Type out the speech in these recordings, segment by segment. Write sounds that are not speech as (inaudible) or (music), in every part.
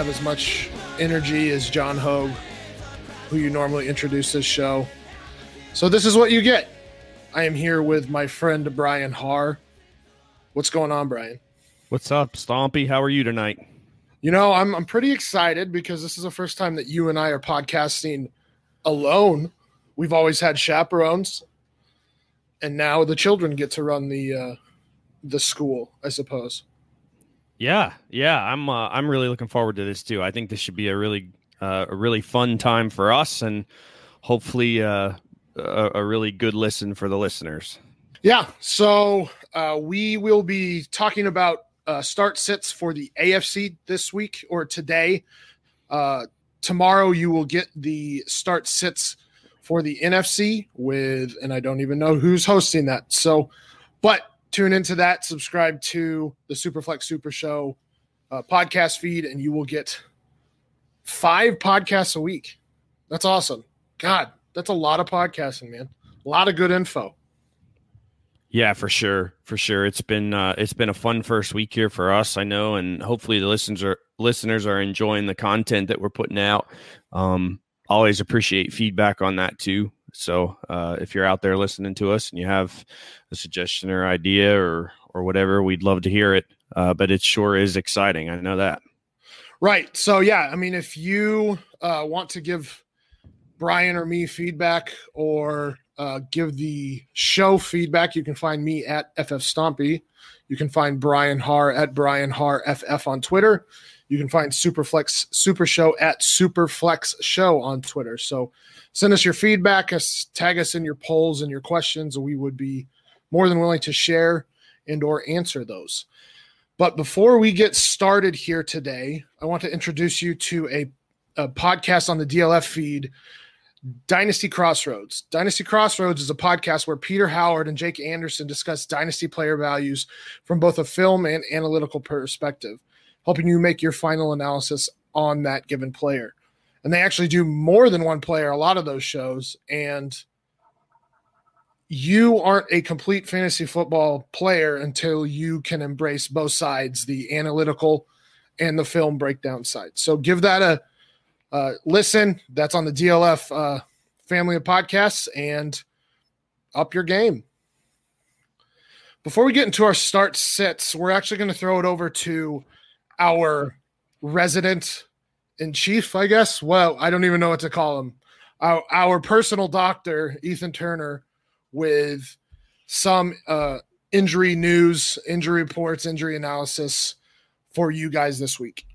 have as much energy as John Hogue, who you normally introduce this show. So this is what you get. I am here with my friend Brian Harr. What's going on, Brian? What's up, Stompy? How are you tonight? You know, I'm I'm pretty excited because this is the first time that you and I are podcasting alone. We've always had chaperones, and now the children get to run the uh, the school, I suppose. Yeah, yeah, I'm uh, I'm really looking forward to this too. I think this should be a really uh, a really fun time for us, and hopefully uh, a, a really good listen for the listeners. Yeah, so uh, we will be talking about uh, start sits for the AFC this week or today. Uh, tomorrow, you will get the start sits for the NFC with, and I don't even know who's hosting that. So, but tune into that, subscribe to the Superflex Super Show uh, podcast feed, and you will get five podcasts a week. That's awesome. God, that's a lot of podcasting, man. A lot of good info. Yeah, for sure, for sure. It's been uh, it's been a fun first week here for us, I know, and hopefully the listeners are listeners are enjoying the content that we're putting out. Um, always appreciate feedback on that too. So uh, if you're out there listening to us and you have a suggestion or idea or or whatever, we'd love to hear it. Uh, but it sure is exciting. I know that. Right. So yeah, I mean, if you uh, want to give Brian or me feedback or uh, give the show feedback, you can find me at FF Stompy. You can find Brian Harr at Brian Harr FF on Twitter. You can find Superflex Super Show at Superflex Show on Twitter. So send us your feedback, us tag us in your polls and your questions. We would be more than willing to share and or answer those. But before we get started here today, I want to introduce you to a, a podcast on the DLF feed Dynasty Crossroads. Dynasty Crossroads is a podcast where Peter Howard and Jake Anderson discuss dynasty player values from both a film and analytical perspective, helping you make your final analysis on that given player. And they actually do more than one player, a lot of those shows. And you aren't a complete fantasy football player until you can embrace both sides the analytical and the film breakdown side. So give that a uh, listen. That's on the DLF uh, family of podcasts and up your game. Before we get into our start sits, we're actually going to throw it over to our resident in chief, I guess. Well, I don't even know what to call him. Our, our personal doctor, Ethan Turner, with some uh, injury news, injury reports, injury analysis for you guys this week.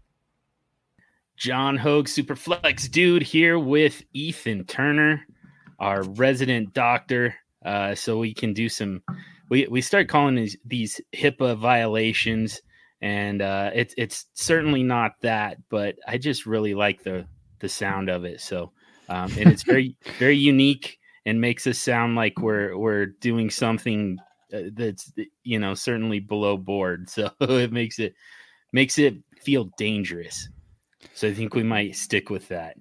John Hogue, Superflex dude, here with Ethan Turner, our resident doctor. Uh, so we can do some. We we start calling these these HIPAA violations, and uh, it's it's certainly not that, but I just really like the the sound of it. So, um, and it's very (laughs) very unique and makes us sound like we're we're doing something uh, that's you know certainly below board. (laughs) So it makes it makes it feel dangerous. So I think we might stick with that.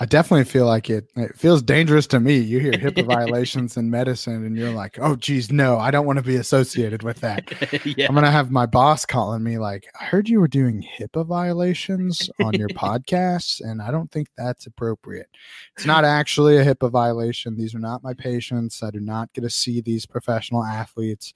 I definitely feel like it. It feels dangerous to me. You hear HIPAA (laughs) violations in medicine, and you're like, "Oh, geez, no, I don't want to be associated with that." yeah. (laughs) I'm gonna have my boss calling me like, "I heard you were doing HIPAA violations on your (laughs) podcast, and I don't think that's appropriate." It's not actually a HIPAA violation. These are not my patients. I do not get to see these professional athletes.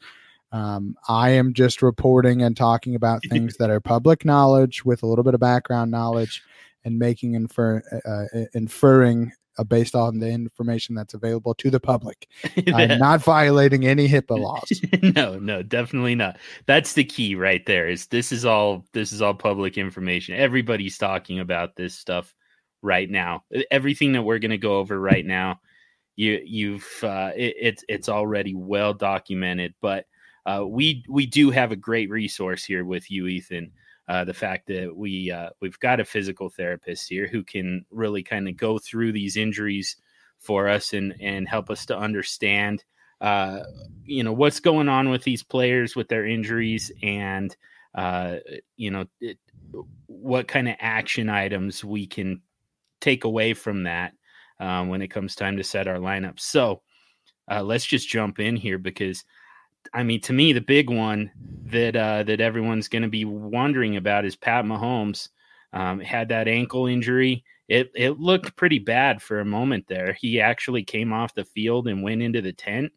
Um, I am just reporting and talking about things that are public knowledge with a little bit of background knowledge and making infer uh, uh inferring uh, based on the information that's available to the public. (laughs) I'm not violating any HIPAA (laughs) laws. no, no, definitely not. That's the key right there. Is this is all this is all public information. Everybody's talking about this stuff right now. Everything that we're going to go over right now, you you've uh, it, it's it's already well documented, but uh, we we do have a great resource here with you, Ethan. Uh, the fact that we uh, we've got a physical therapist here who can really kind of go through these injuries for us and and help us to understand uh, you know what's going on with these players with their injuries and uh, you know it, what kind of action items we can take away from that um, when it comes time to set our lineup. So uh, let's just jump in here because I mean, to me, the big one that uh, that everyone's going to be wondering about is Pat Mahomes. Um, had that ankle injury. It it looked pretty bad for a moment there. He actually came off the field and went into the tent,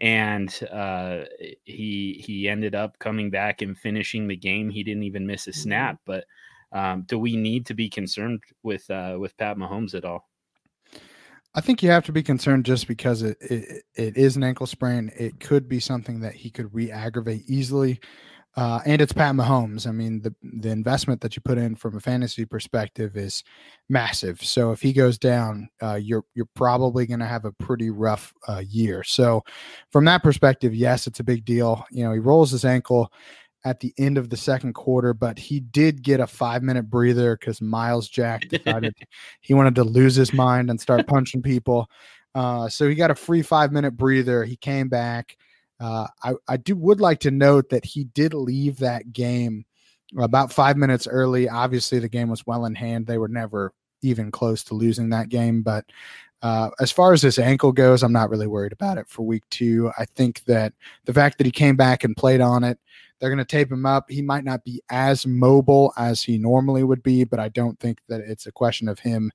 and uh, he he ended up coming back and finishing the game. He didn't even miss a mm-hmm. snap. But um, do we need to be concerned with uh, with Pat Mahomes at all? I think you have to be concerned just because it, it, it is an ankle sprain. It could be something that he could re-aggravate easily. Uh, and it's Pat Mahomes. I mean, the the investment that you put in from a fantasy perspective is massive. So if he goes down, uh, you're you're probably going to have a pretty rough uh, year. So from that perspective, yes, it's a big deal. You know, he rolls his ankle at the end of the second quarter, but he did get a five minute breather because Myles Jack (laughs) decided he wanted to lose his mind and start punching people. Uh, so he got a free five minute breather. He came back. Uh, I, I do would like to note that he did leave that game about five minutes early. Obviously, the game was well in hand. They were never even close to losing that game. But uh, as far as his ankle goes, I'm not really worried about it for week two. I think that the fact that he came back and played on it, they're going to tape him up. He might not be as mobile as he normally would be, but I don't think that it's a question of him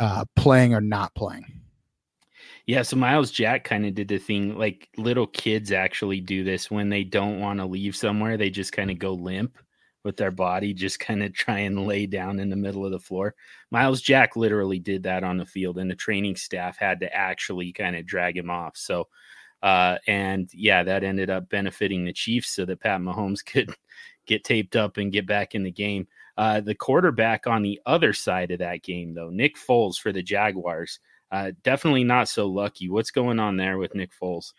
uh, playing or not playing. Yeah, so Myles Jack kind of did the thing like little kids actually do this when they don't want to leave somewhere. They just kind of go limp with their body, just kind of try and lay down in the middle of the floor. Myles Jack literally did that on the field, and the training staff had to actually kind of drag him off. So uh, and yeah, that ended up benefiting the Chiefs so that Pat Mahomes (laughs) could get taped up and get back in the game. Uh, the quarterback on the other side of that game, though, Nick Foles for the Jaguars, uh, definitely not so lucky. What's going on there with Nick Foles?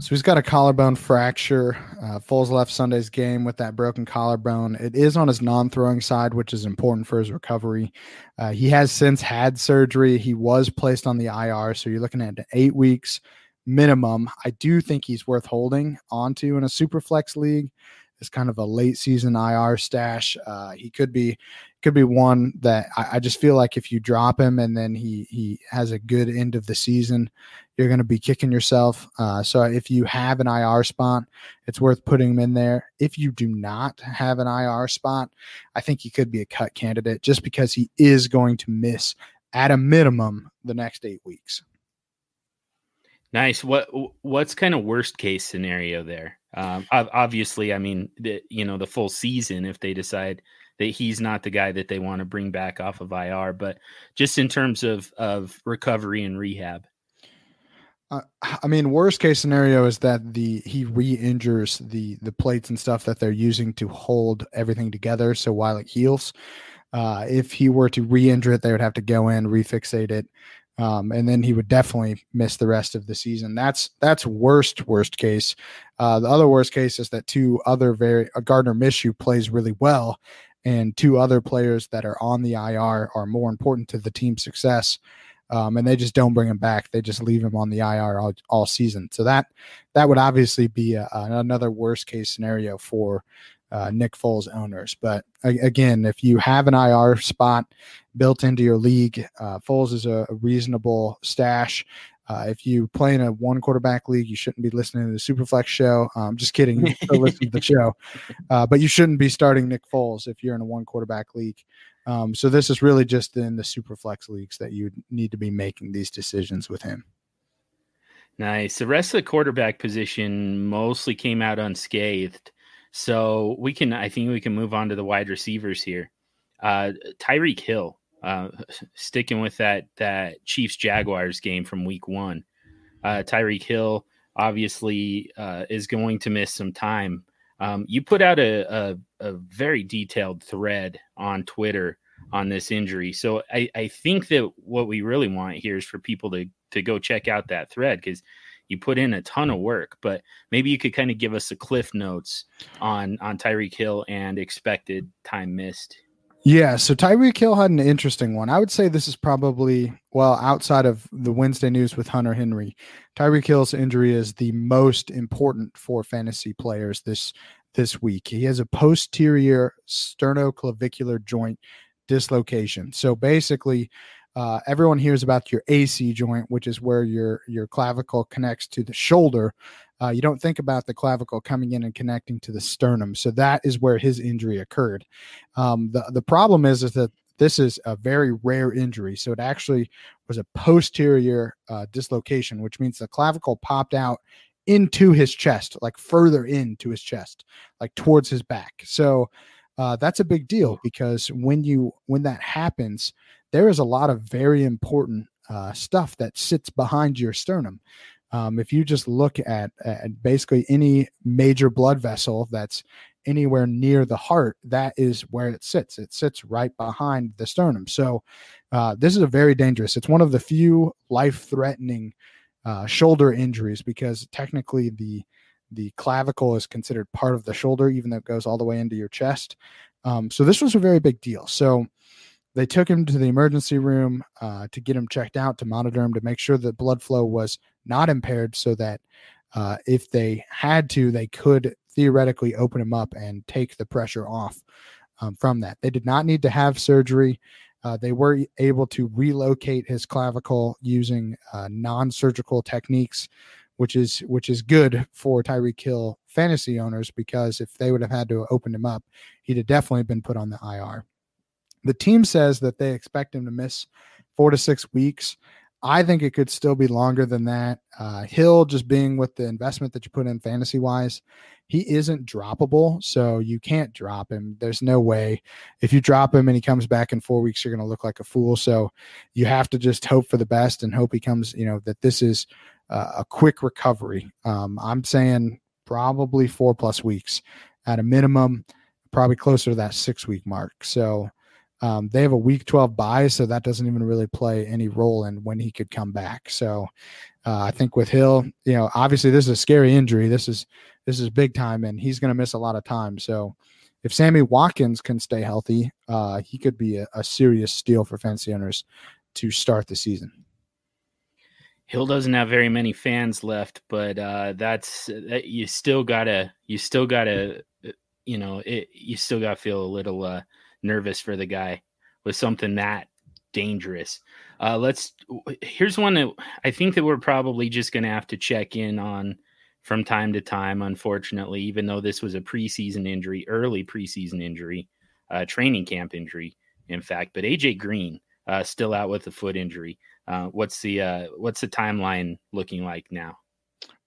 So he's got a collarbone fracture. Uh, Foles left Sunday's game with that broken collarbone. It is on his non-throwing side, which is important for his recovery. Uh, he has since had surgery. He was placed on the IR, so you're looking at eight weeks minimum. I do think he's worth holding onto in a super flex league. It's kind of a late season IR stash. Uh, he could be could be one that I, I, just feel like if you drop him and then he he has a good end of the season, you're going to be kicking yourself. Uh, so if you have an IR spot, it's worth putting him in there. If you do not have an IR spot, I think he could be a cut candidate just because he is going to miss at a minimum the next eight weeks. Nice. What what's kind of worst case scenario there? Um, obviously, I mean, the, you know, the full season if they decide that he's not the guy that they want to bring back off of IR, but just in terms of of recovery and rehab. Uh, I mean, worst case scenario is that the he re-injures the the plates and stuff that they're using to hold everything together. So while it heals, uh, if he were to re-injure it, they would have to go in, refixate it, um, and then he would definitely miss the rest of the season. That's that's worst worst case. Uh, the other worst case is that two other very uh, Gardner Minshew plays really well, and two other players that are on the IR are more important to the team's success. Um, and they just don't bring him back. They just leave him on the IR all, all season. So that that would obviously be a, another worst case scenario for uh, Nick Foles owners. But again, if you have an IR spot built into your league, uh, Foles is a, a reasonable stash. Uh, if you play in a one quarterback league, you shouldn't be listening to the Superflex show. I'm um, just kidding. You still listen to the show, (laughs) uh, but you shouldn't be starting Nick Foles if you're in a one quarterback league. Um, so this is really just in the Superflex leagues that you need to be making these decisions with him. Nice. The rest of the quarterback position mostly came out unscathed. So we can, I think we can move on to the wide receivers here. Uh, Tyreek Hill, uh, (laughs) sticking with that that Chiefs Jaguars game from Week One. Uh, Tyreek Hill obviously uh, is going to miss some time. Um, you put out a, a, a very detailed thread on Twitter on this injury, so I, I think that what we really want here is for people to to go check out that thread because you put in a ton of work, but maybe you could kind of give us a cliff notes on on Tyreek Hill and expected time missed. Yeah, so Tyreek Hill had an interesting one. I would say this is probably well outside of the Wednesday news with Hunter Henry. Tyreek Hill's injury is the most important for fantasy players this this week. He has a posterior sternoclavicular joint dislocation. So basically, uh, everyone hears about your AC joint, which is where your your clavicle connects to the shoulder. uh, you don't think about the clavicle coming in and connecting to the sternum. So that is where his injury occurred. Um, the the problem is is that this is a very rare injury. So it actually was a posterior uh, dislocation, which means the clavicle popped out into his chest, like further into his chest, like towards his back. So uh, that's a big deal because when you when that happens, there is a lot of very important uh, stuff that sits behind your sternum. Um, if you just look at, at basically any major blood vessel that's anywhere near the heart, that is where it sits. It sits right behind the sternum. So uh, this is a very dangerous. It's one of the few life-threatening uh, shoulder injuries because technically the the clavicle is considered part of the shoulder, even though it goes all the way into your chest. Um, so this was a very big deal. So they took him to the emergency room uh, to get him checked out to monitor him to make sure that blood flow was not impaired so that uh, if they had to they could theoretically open him up and take the pressure off um, from that. They did not need to have surgery. Uh, they were able to relocate his clavicle using uh, non-surgical techniques which is which is good for Tyreek Hill fantasy owners because if they would have had to open him up he'd have definitely been put on the IR the team says that they expect him to miss four to six weeks. I think it could still be longer than that. Uh, Hill, just being with the investment that you put in fantasy wise, he isn't droppable. So you can't drop him. There's no way. If you drop him and he comes back in four weeks, you're going to look like a fool. So you have to just hope for the best and hope he comes, you know, that this is uh, a quick recovery. Um, I'm saying probably four plus weeks at a minimum, probably closer to that six week mark. So, um, they have a week 12 bye, so that doesn't even really play any role in when he could come back. So uh, I think with Hill, you know, obviously this is a scary injury. This is this is big time, and he's going to miss a lot of time. So if Sammy Watkins can stay healthy, uh, he could be a, a serious steal for fantasy owners to start the season. Hill doesn't have very many fans left, but uh, that's that you still gotta you still gotta you know it, you still gotta feel a little uh, nervous for the guy with something that dangerous. Uh, let's here's one that I think that we're probably just going to have to check in on from time to time. Unfortunately, even though this was a preseason injury, early preseason injury, uh, training camp injury, in fact. But AJ Green uh, still out with a foot injury. Uh, what's the uh, what's the timeline looking like now?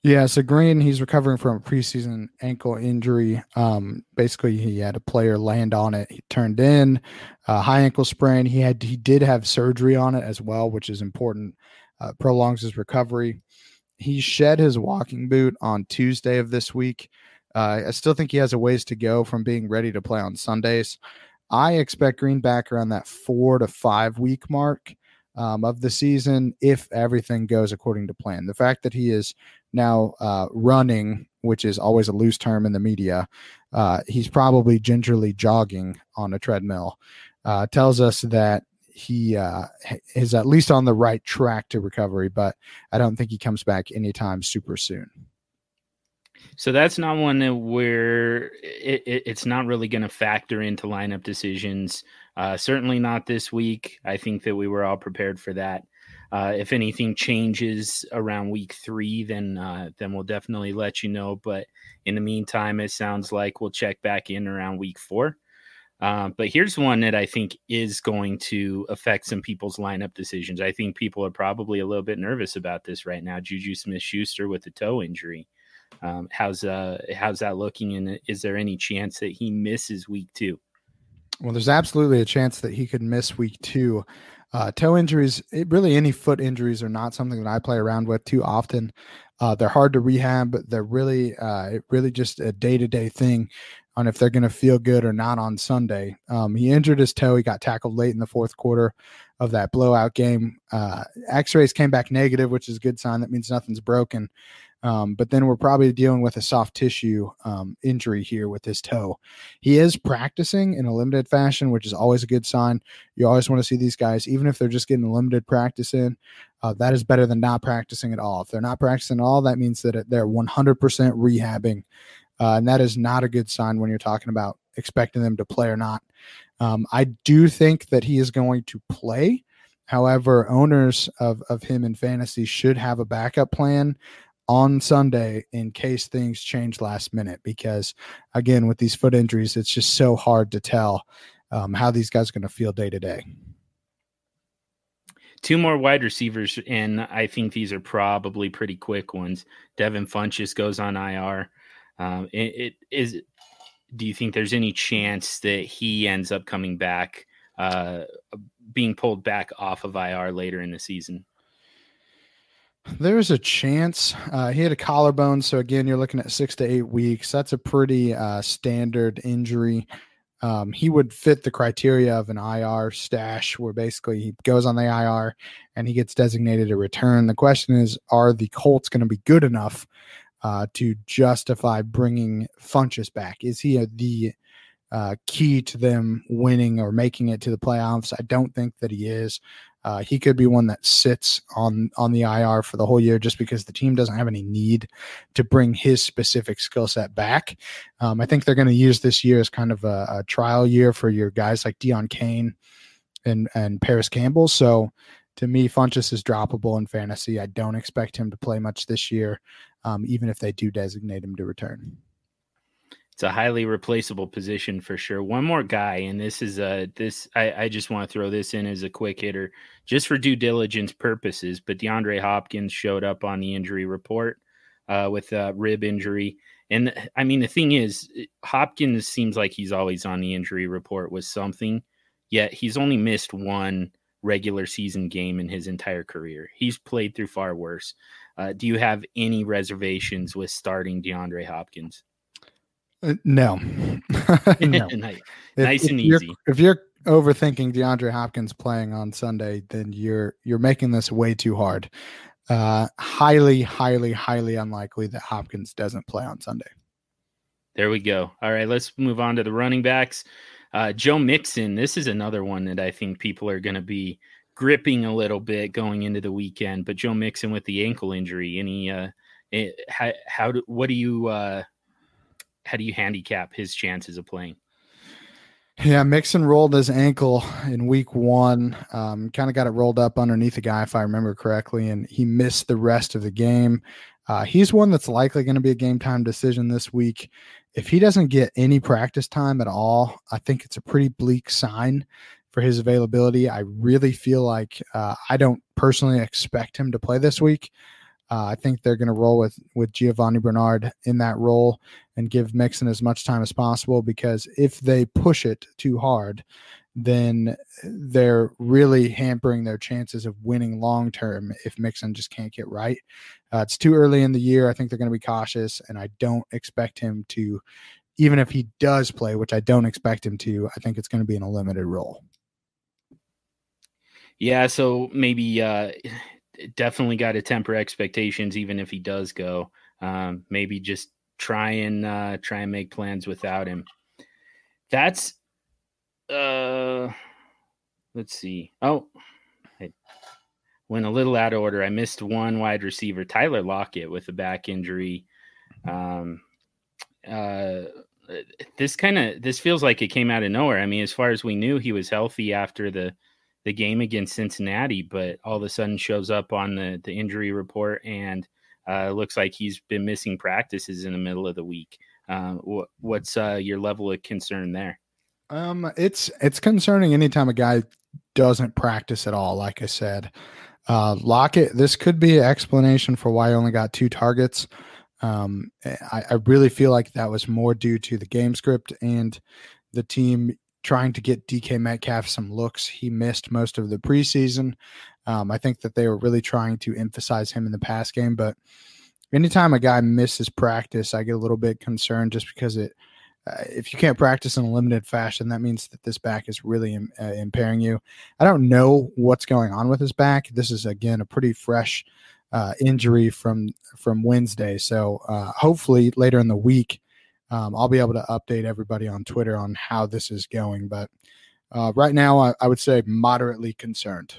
Yeah, so Green, he's recovering from a preseason ankle injury. Um, basically, he had a player land on it. He turned in a high ankle sprain. He had he did have surgery on it as well, which is important. Uh, prolongs his recovery. He shed his walking boot on Tuesday of this week. Uh, I still think he has a ways to go from being ready to play on Sundays. I expect Green back around that four to five week mark um, of the season if everything goes according to plan. The fact that he is now uh, running, which is always a loose term in the media, uh, he's probably gingerly jogging on a treadmill, uh, tells us that he uh, is at least on the right track to recovery, but I don't think he comes back anytime super soon. So that's not one where it, it, it's not really going to factor into lineup decisions. Uh, certainly not this week. I think that we were all prepared for that. Uh, if anything changes around week three, then uh, then we'll definitely let you know. But in the meantime, it sounds like we'll check back in around week four. Uh, but here's one that I think is going to affect some people's lineup decisions. I think people are probably a little bit nervous about this right now. Juju Smith Schuster with the toe injury. Um, how's uh how's that looking? And is there any chance that he misses week two? Well, there's absolutely a chance that he could miss week two. Uh, toe injuries, it, really any foot injuries are not something that I play around with too often. Uh, they're hard to rehab. But they're really, uh, really just a day to day thing on if they're going to feel good or not on Sunday. Um, he injured his toe. He got tackled late in the fourth quarter of that blowout game. Uh, X rays came back negative, which is a good sign. That means nothing's broken. Um, but then we're probably dealing with a soft tissue um, injury here with his toe. He is practicing in a limited fashion, which is always a good sign. You always want to see these guys, even if they're just getting limited practice in. Uh, that is better than not practicing at all. If they're not practicing at all, that means that they're 100% rehabbing. Uh, and that is not a good sign when you're talking about expecting them to play or not. Um, I do think that he is going to play. However, owners of, of him in fantasy should have a backup plan on Sunday in case things change last minute. Because again, with these foot injuries, it's just so hard to tell um, how these guys are going to feel day to day. Two more wide receivers, and I think these are probably pretty quick ones. Devin Funchess goes on IR. Um, it, it is. Do you think there's any chance that he ends up coming back, uh, being pulled back off of IR later in the season? There's a chance. Uh, he had a collarbone, so again, you're looking at six to eight weeks. That's a pretty uh, standard injury. Um, he would fit the criteria of an IR stash, where basically he goes on the IR and he gets designated a return. The question is, are the Colts going to be good enough uh, to justify bringing Funchess back? Is he a, the uh, key to them winning or making it to the playoffs? I don't think that he is. Uh, he could be one that sits on on the IR for the whole year just because the team doesn't have any need to bring his specific skill set back. Um, I think they're going to use this year as kind of a, a, trial year for your guys like Deon Cain and and Parris Campbell. So to me, Funchess is droppable in fantasy. I don't expect him to play much this year, um, even if they do designate him to return it's a highly replaceable position for sure. One more guy, and this is a this I, I just want to throw this in as a quick hitter, just for due diligence purposes. But DeAndre Hopkins showed up on the injury report uh, with a rib injury, and I mean the thing is, Hopkins seems like he's always on the injury report with something, yet he's only missed one regular season game in his entire career. He's played through far worse. Uh, do you have any reservations with starting DeAndre Hopkins? Uh, no. (laughs) no. (laughs) nice, if, and if easy. If you're overthinking DeAndre Hopkins playing on Sunday, then you're you're making this way too hard. Uh, highly, highly, highly unlikely that Hopkins doesn't play on Sunday. There we go. All right, let's move on to the running backs. Uh, Joe Mixon, this is another one that I think people are going to be gripping a little bit going into the weekend. But Joe Mixon with the ankle injury, any uh, eh, how, how do what do you uh, how do you handicap his chances of playing? Yeah, Mixon rolled his ankle in week one. Um, kind of got it rolled up underneath the guy, if I remember correctly, and he missed the rest of the game. Uh, he's one that's likely going to be a game time decision this week. If he doesn't get any practice time at all, I think it's a pretty bleak sign for his availability. I really feel like uh, I don't personally expect him to play this week. Uh, I think they're going to roll with with Giovani Bernard in that role and give Mixon as much time as possible because if they push it too hard, then they're really hampering their chances of winning long term if Mixon just can't get right. Uh, it's too early in the year. I think they're going to be cautious, and I don't expect him to, even if he does play, which I don't expect him to, I think it's going to be in a limited role. Yeah, so maybe uh, (sighs) definitely got to temper expectations, even if he does go. Um, maybe just try and uh, try and make plans without him. That's uh, let's see. Oh, I went a little out of order. I missed one wide receiver, Tyler Lockett, with a back injury. Um, uh, this kind of this feels like it came out of nowhere. I mean, as far as we knew, he was healthy after the the game against Cincinnati, but all of a sudden shows up on the the injury report and uh, looks like he's been missing practices in the middle of the week. Uh, what, what's uh, your level of concern there? Um, it's it's concerning anytime a guy doesn't practice at all. Like I said, uh, Lockett. This could be an explanation for why I only got two targets. Um, I, I really feel like that was more due to the game script and the team trying to get DK Metcalf some looks. He missed most of the preseason. Um, I think that they were really trying to emphasize him in the pass game, but anytime a guy misses practice, I get a little bit concerned just because it. Uh, if you can't practice in a limited fashion, that means that this back is really Im- uh, impairing you. I don't know what's going on with his back. This is again a pretty fresh uh, injury from from Wednesday, so uh, hopefully later in the week um, I'll be able to update everybody on Twitter on how this is going. But uh, right now, I, I would say moderately concerned.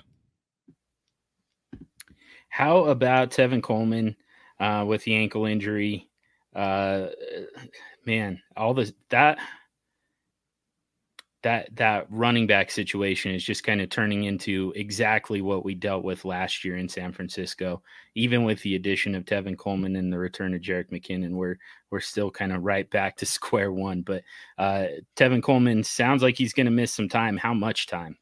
How about Tevin Coleman uh, with the ankle injury? Uh, man, all this that that that running back situation is just kind of turning into exactly what we dealt with last year in San Francisco. Even with the addition of Tevin Coleman and the return of Jerick McKinnon, we're we're still kind of right back to (laughs) square one. But uh, Tevin Coleman sounds like he's going to miss some time. How much time?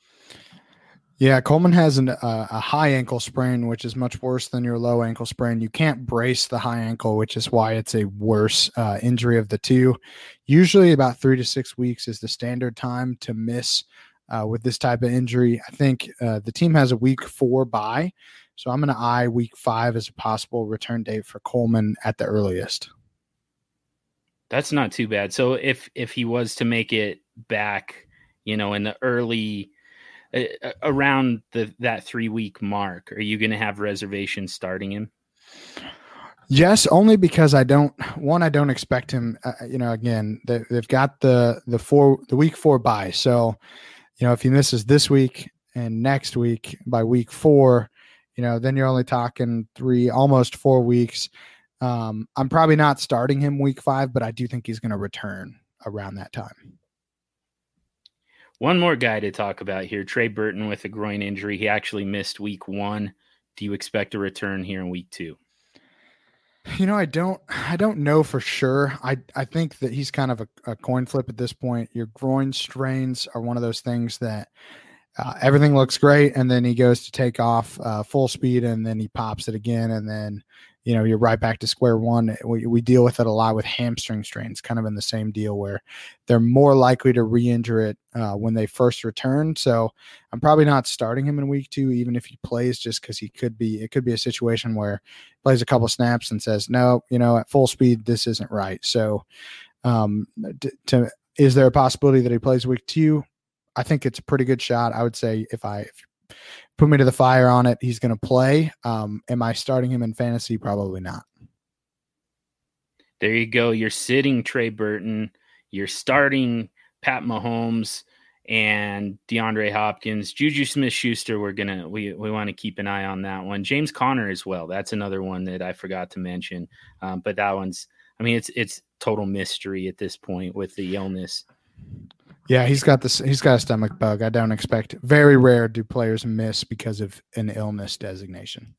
Yeah, Coleman has an, uh, a high ankle sprain, which is much worse than your low ankle sprain. You can't brace the high ankle, which is why it's a worse uh, injury of the two. Usually, about three to six weeks is the standard time to miss uh, with this type of injury. I think uh, the team has a week four bye, so I'm going to eye week five as a possible return date for Coleman at the earliest. That's not too bad. So if if he was to make it back, you know, in the early around the that three week mark, are you going to have reservations starting him? Yes, only because I don't. One, I don't expect him. Uh, you know, again, they, have got the the four the week four bye. So, you know, if he misses this week and next week by week four, you know, then you're only talking three, almost four weeks. Um, I'm probably not starting him week five, but I do think he's going to return around that time. One more guy to talk about here Trey Burton with a groin injury. He actually missed week one. Do you expect a return here in week two? You know, I don't. I don't know for sure. I I think that he's kind of a, a coin flip at this point. Your groin strains are one of those things that uh, everything looks great, and then he goes to take off uh, full speed, and then he pops it again, and then you know you're right back to square one we, we deal with it a lot with hamstring strains kind of in the same deal where they're more likely to re-injure it uh, when they first return. So i'm probably not starting him in week two even if he plays just because he could be it could be a situation where he plays a couple snaps and says no you know at full speed this isn't right. So um to, to is there a possibility that he plays week two? I think it's a pretty good shot. I would say if i if put me to the fire on it. He's going to play. Um, am I starting him in fantasy? Probably not. There you go. You're sitting Trey Burton. You're starting Pat Mahomes and DeAndre Hopkins, Juju Smith Schuster. We're gonna we we want to keep an eye on that one. James Conner as well. That's another one that I forgot to mention. Um, but that one's I mean it's it's total mystery at this point with the illness. Yeah, he's got this. He's got a stomach bug. I don't expect. Very rare do players miss because of an illness designation.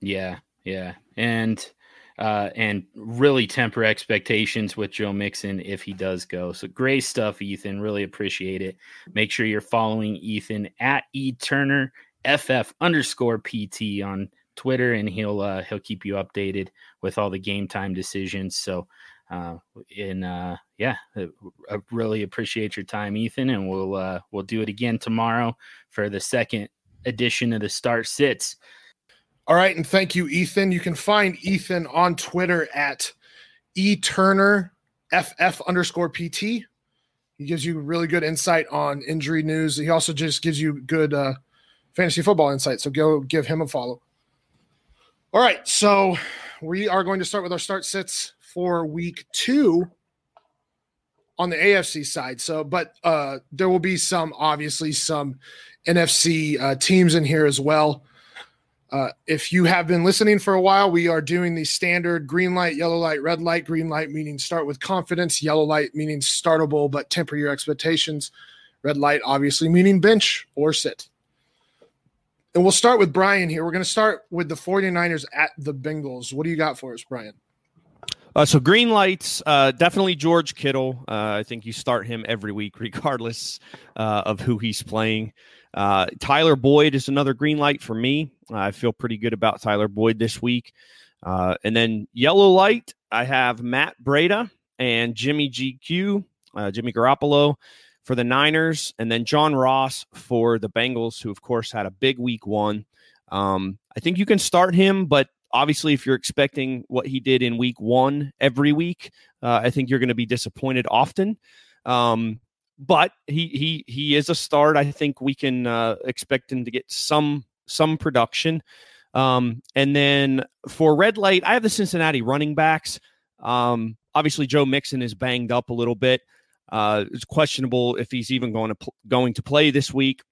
Yeah, yeah, and uh, and really temper expectations with Joe Mixon if he does go. So great stuff, Ethan. Really appreciate it. Make sure you're following Ethan at E Turner FF underscore PT on Twitter, and he'll uh, he'll keep you updated with all the game time decisions. So uh, and uh, yeah, uh, I really appreciate your time, Ethan, and we'll uh, we'll do it again tomorrow for the second edition of the Start Sits. All right, and thank you, Ethan. You can find Ethan on Twitter at eTurner underscore PT. He gives you really good insight on injury news. He also just gives you good uh, fantasy football insight. So go give him a follow. All right, so we are going to start with our start sits for week two on the AFC side. So, but uh, there will be some, obviously, some NFC uh, teams in here as well. Uh, if you have been listening for a while, we are doing the standard green light, yellow light, red light. Green light meaning start with confidence, yellow light meaning startable but temper your expectations, red light obviously meaning bench or sit. And we'll start with Brian here. We're going to start with the 49ers at the Bengals. What do you got for us, Brian? Uh, so green lights, uh, definitely George Kittle. Uh, I think you start him every week, (laughs) regardless uh, of who he's playing. Uh, Tyler Boyd is another green light for me. I feel pretty good about Tyler Boyd this week. Uh, and then yellow light, I have Matt Breida and Jimmy GQ, Jimmy Garoppolo for the Niners, and then John Ross for the Bengals, who of course had a big week one. Um, I think you can start him, but obviously, if you're expecting what he did in week one every week, uh, I think you're going to be disappointed often. Um, but he he he is a start. I think we can uh, expect him to get some some production. Um, and then for red light, I have the Cincinnati running backs. Um, obviously, Joe Mixon is banged up a little bit. Uh, it's questionable if he's even going to pl- going to play this week.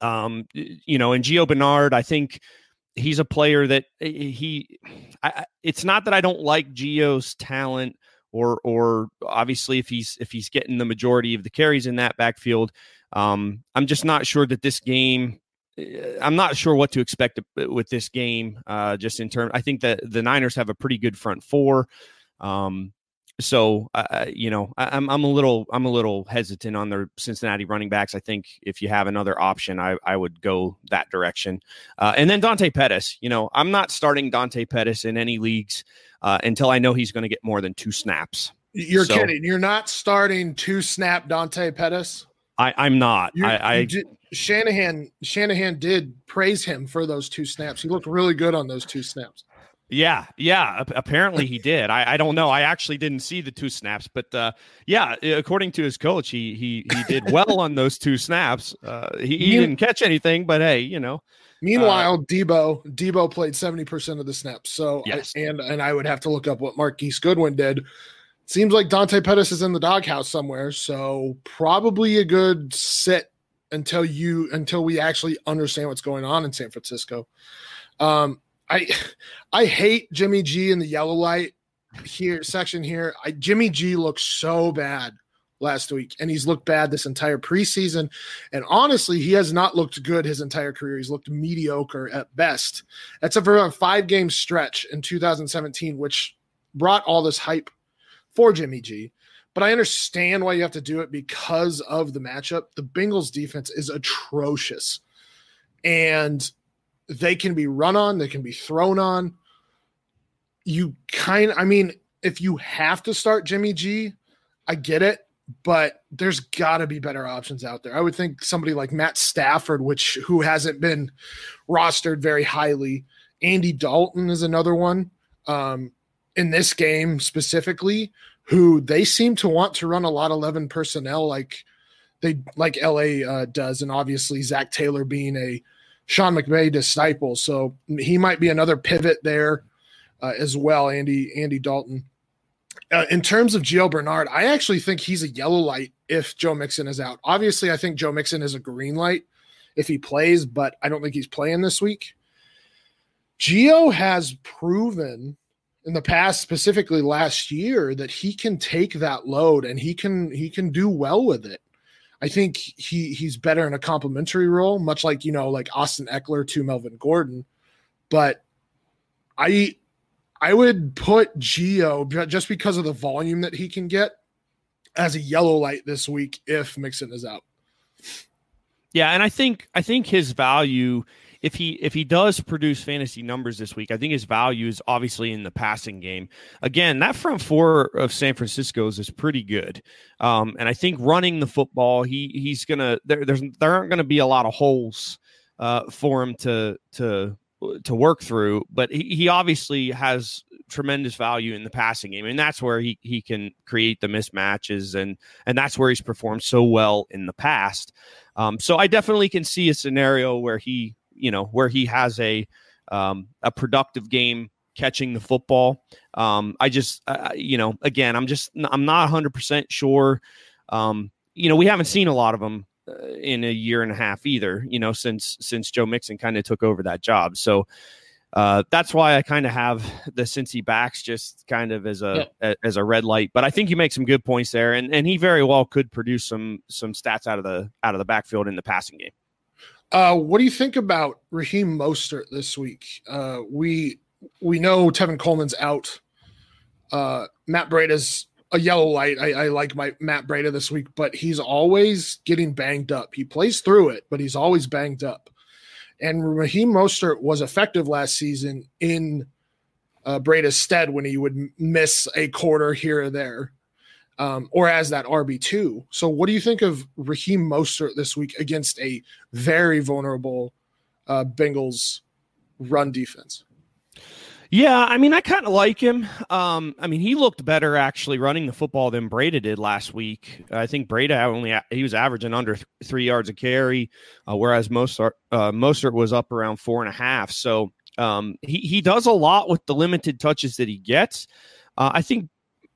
Um, you know, and Gio Bernard, I think he's a player that eh, he I, it's not that I don't like Gio's talent or or obviously if he's if he's getting the majority of the carries in that backfield. Um, I'm just not sure that this game. Eh, I'm not sure what to expect with this game. Uh, just in terms, I think that the Niners have a pretty good front four. Um, so uh, you know, I, am I'm a little I'm a little hesitant on the Cincinnati running backs. I think if you have another option, I I would go that direction. Uh, and then Dante Pettis. You know, I'm not starting Dante Pettis in any leagues uh, until I know he's going to get more than two snaps. You're so, kidding. You're not starting two snap Dante Pettis. I, am not. You're, I, I did, Shanahan Shanahan did praise him for those two snaps. He looked really good on those two snaps. Yeah, yeah. Apparently he did. I, I don't know. I actually didn't see the two snaps, but uh, yeah, according to his coach, he he he did well on those two snaps. Uh, he, he didn't catch anything, but hey, you know. Meanwhile, uh, Debo Deebo played seventy percent of the snaps. So yes. I, and and I would have to look up what Marquise Goodwin did. Seems like Dante Pettis is in the doghouse somewhere. So probably a good sit until you until we actually understand what's going on in San Francisco. Um, I I hate Jimmy G in the yellow light here section here. I Jimmy G looks so bad last week, and he's looked bad this entire preseason. And honestly, he has not looked good his entire career. He's looked mediocre at best. That's for a five game stretch in 2017, which brought all this hype for Jimmy G. But I understand why you have to do it because of the matchup. The Bengals defense is atrocious. And they can be run on, they can be thrown on. You kind I mean, if you have to start Jimmy G, I get it, but there's got to be better options out there. I would think somebody like Matt Stafford, which who hasn't been rostered very highly. Andy Dalton is another one. Um, in this game specifically, who they seem to want to run a lot of 11 personnel like they like LA uh, does, and obviously Zac Taylor being a Sean McVay disciple. So he might be another pivot there uh, as well, Andy Andy Dalton. Uh, in terms of Gio Bernard, I actually think he's a yellow light if Joe Mixon is out. Obviously, I think Joe Mixon is a green light if he plays, but I don't think he's playing this week. Gio has proven in the past, specifically last year, that he can take that load and he can he can do well with it. I think he he's better in a complementary role, much like you know, like Austin Ekeler to Melvin Gordon. But I I would put Gio just because of the volume that he can get as a yellow light this week if Mixon is out. Yeah, and I think I think his value if he if he does produce fantasy numbers this week, I think his value is obviously in the passing game. Again, that front four of San Francisco's is pretty good, um, and I think running the football, he he's gonna there there's there aren't to be a lot of holes uh, for him to to to work through, but he, he obviously has tremendous value in the passing game, and that's where he he can create the mismatches, and and that's where he's performed so well in the past. Um, so I definitely can see a scenario where he you know where he has a um, a productive game catching the football. Um, I just uh, you know again I'm just I'm not 100 percent sure. Um, you know we haven't seen a lot of them uh, in a year and a half either. You know since since Joe Mixon kind of took over that job. So. Uh, that's why I kind of have the Cincy backs just kind of as a, yeah. a, as a red light. But I think you make some good points there, and, and he very well could produce some some stats out of the out of the backfield in the passing game. Uh, what do you think about Raheem Mostert this week? Uh, we we know Tevin Coleman's out. Uh, Matt Breida's a yellow light. I, I like my Matt Breida this week, but he's always getting banged up. He plays through it, but he's always banged up. And Raheem Mostert was effective last season in uh, Breida's stead when he would miss a quarter here or there um, or as that RB2. So, what do you think of Raheem Mostert this week against a very vulnerable uh, Bengals run defense? Yeah, I mean, I kind of like him. Um, I mean, he looked better actually running the football than Breida did last week. I think Breida only he was averaging under th- three yards a carry, uh, whereas Mostert uh, Mostert was up around four and a half. So um, he he does a lot with the limited touches that he gets. Uh, I think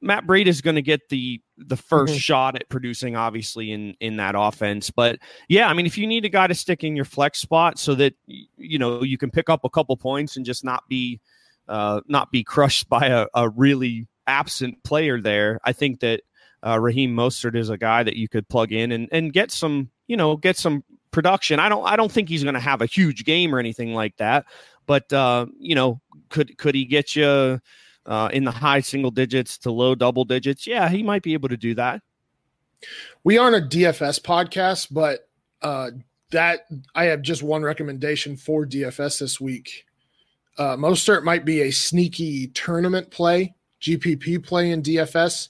Matt Breida is going to get the the 1st mm-hmm. shot at producing, obviously in in that offense. But yeah, I mean, if you need a guy to stick in your flex spot so that you know you can pick up a couple points and just not be uh, not be crushed by a, a really absent player there, I think that uh, Raheem Mostert is a guy that you could plug in and, and get some, you know, get some production. I don't I don't think he's going to have a huge game or anything like that, but uh, you know, could could he get you uh, in the high single digits to low double digits? Yeah, he might be able to do that. We aren't a DFS podcast, but uh, that I have just one recommendation for DFS this week. Uh, Mostert might be a sneaky tournament play, GPP play in DFS.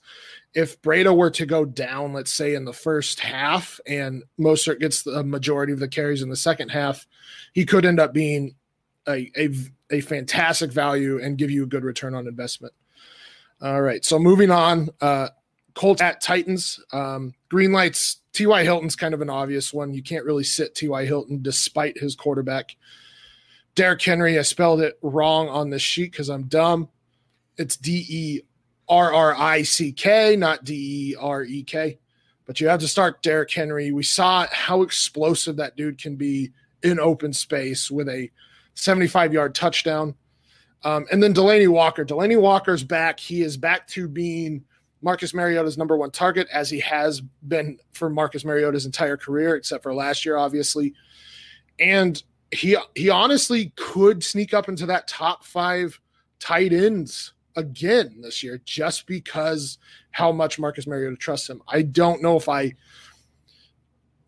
If Breida were to go down, let's say in the first half, and Mostert gets the majority of the carries in the second half, he could end up being a, a, a fantastic value and give you a good return on investment. All right, so moving on, uh, Colts at Titans. Um, green lights. T.Y. Hilton's kind of an obvious one. You can't really sit T.Y. Hilton despite his quarterback. Derrick Henry, I spelled it wrong on this sheet because I'm dumb. It's D E R R I C K, not D E R E K. But you have to start Derrick Henry. We saw how explosive that dude can be in open space with a 75 yard touchdown. Um, and then Delanie Walker. Delanie Walker's back. He is back to being Marcus Mariota's number one target, as he has been for Marcus Mariota's entire career, except for last year, obviously. And he he honestly could sneak up into that top five tight ends again this year, just because how much Marcus Mariota trusts him. I don't know if I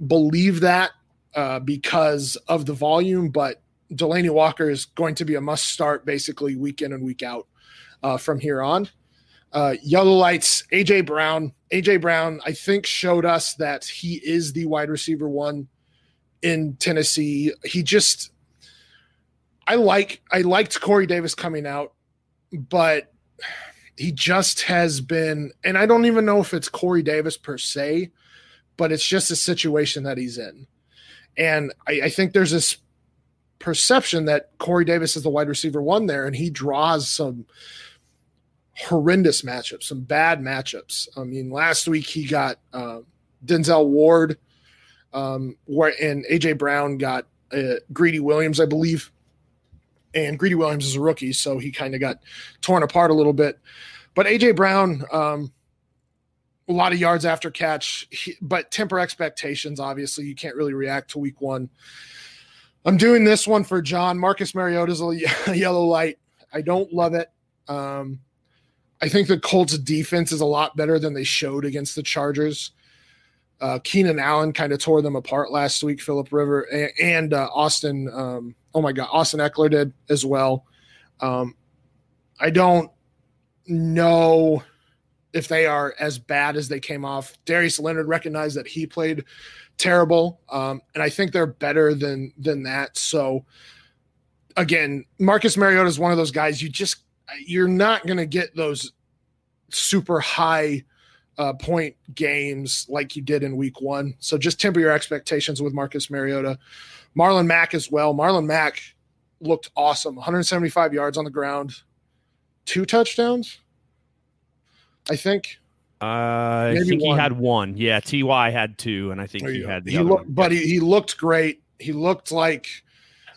believe that uh, because of the volume, but Delanie Walker is going to be a must start basically week in and week out uh, from here on. Uh, yellow lights, AJ Brown. AJ Brown, I think, showed us that he is the wide receiver one in Tennessee. He just, I like, I liked Corey Davis coming out, but he just has been, and I don't even know if it's Corey Davis per se, but it's just a situation that he's in. And I, I think there's this perception that Corey Davis is the wide receiver one there, and he draws some horrendous matchups, some bad matchups. I mean, last week he got uh, Denzel Ward, um, where and AJ Brown got uh, Greedy Williams, I believe. And Greedy Williams is a rookie, so he kind of got torn apart a little bit. But AJ Brown, um, a lot of yards after catch, he, but temper expectations. Obviously, you can't really react to week one. I'm doing this one for John. Marcus Mariota's a (laughs) yellow light. I don't love it. Um, I think the Colts defense is a lot better than they showed against the Chargers. Uh, Keenan Allen kind of tore them apart last week. Philip River and, and uh, Austin. Um, oh my God, Austin Ekeler did as well. Um, I don't know if they are as bad as they came off. Darius Leonard recognized that he played terrible, um, and I think they're better than than that. So again, Marcus Mariota is one of those guys you just you're not going to get those super high uh, point games like you did in week one. So just temper your expectations with Marcus Mariota. Marlon Mack as well. Marlon Mack looked awesome 175 yards on the ground, two touchdowns, I think. Uh, I Maybe think one. he had one. Yeah, Ty had two, and I think he had the he other. but he, he looked great. He looked like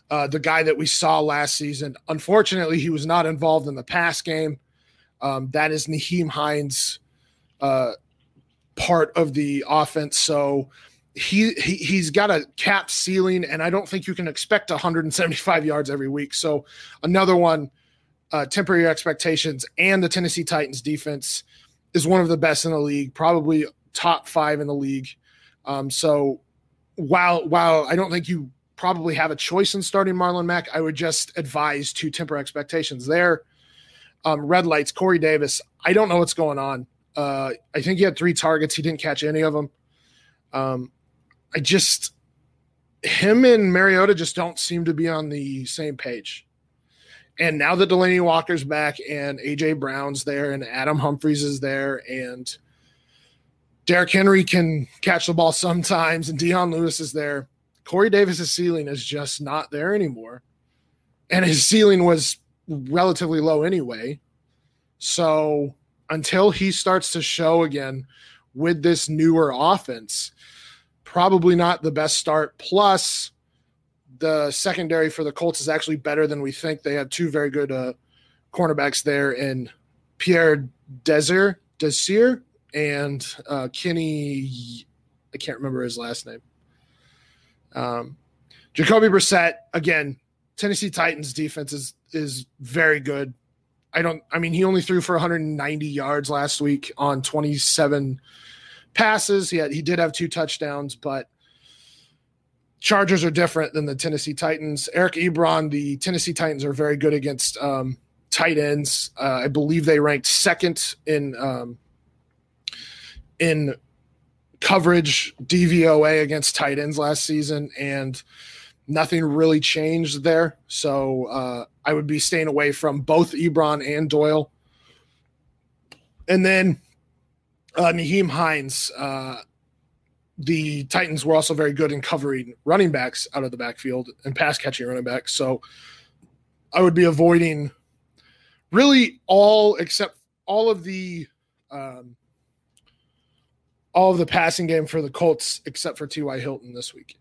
uh, the guy that we saw last season. Unfortunately, he was not involved in the pass game. Um, that is Nyheim Hines' uh, part of the offense. So he, he he's got a cap ceiling, and I don't think you can expect 175 yards every week. So another one, uh, temporary expectations, and the Tennessee Titans defense is one of the best in the league, probably top five in the league. Um, so while while I don't think you probably have a choice in starting Marlon Mack, I would just advise to temper expectations there. Um, red lights, Corey Davis. I don't know what's going on. Uh, I think he had three targets. He didn't catch any of them. Um, I just, him and Mariota just don't seem to be on the same page. And now that Delanie Walker's back and AJ Brown's there and Adam Humphries is there and Derrick Henry can catch the ball sometimes and Dion Lewis is there, Corey Davis's ceiling is just not there anymore. And his ceiling was relatively low anyway. So until he starts to show again with this newer offense, probably not the best start. Plus, the secondary for the Colts is actually better than we think. They have two very good uh, cornerbacks there in Pierre Desir, Desir and uh, Kenny, I can't remember his last name. Um, Jacoby Brissett, again, Tennessee Titans defense is is very good. I don't. I mean, he only threw for 190 yards last week on 27 passes. He had, he did have two touchdowns, but Chargers are different than the Tennessee Titans. Eric Ebron, the Tennessee Titans are very good against um, tight ends. Uh, I believe they ranked second in um, in coverage DVOA against tight ends last season, and nothing really changed there. So uh, I would be staying away from both Ebron and Doyle. And then uh, Nyheim Hines, uh, the Titans were also very good in covering running backs out of the backfield and pass catching running backs. So I would be avoiding really all except all of the um, all of the passing game for the Colts except for T.Y. Hilton this week.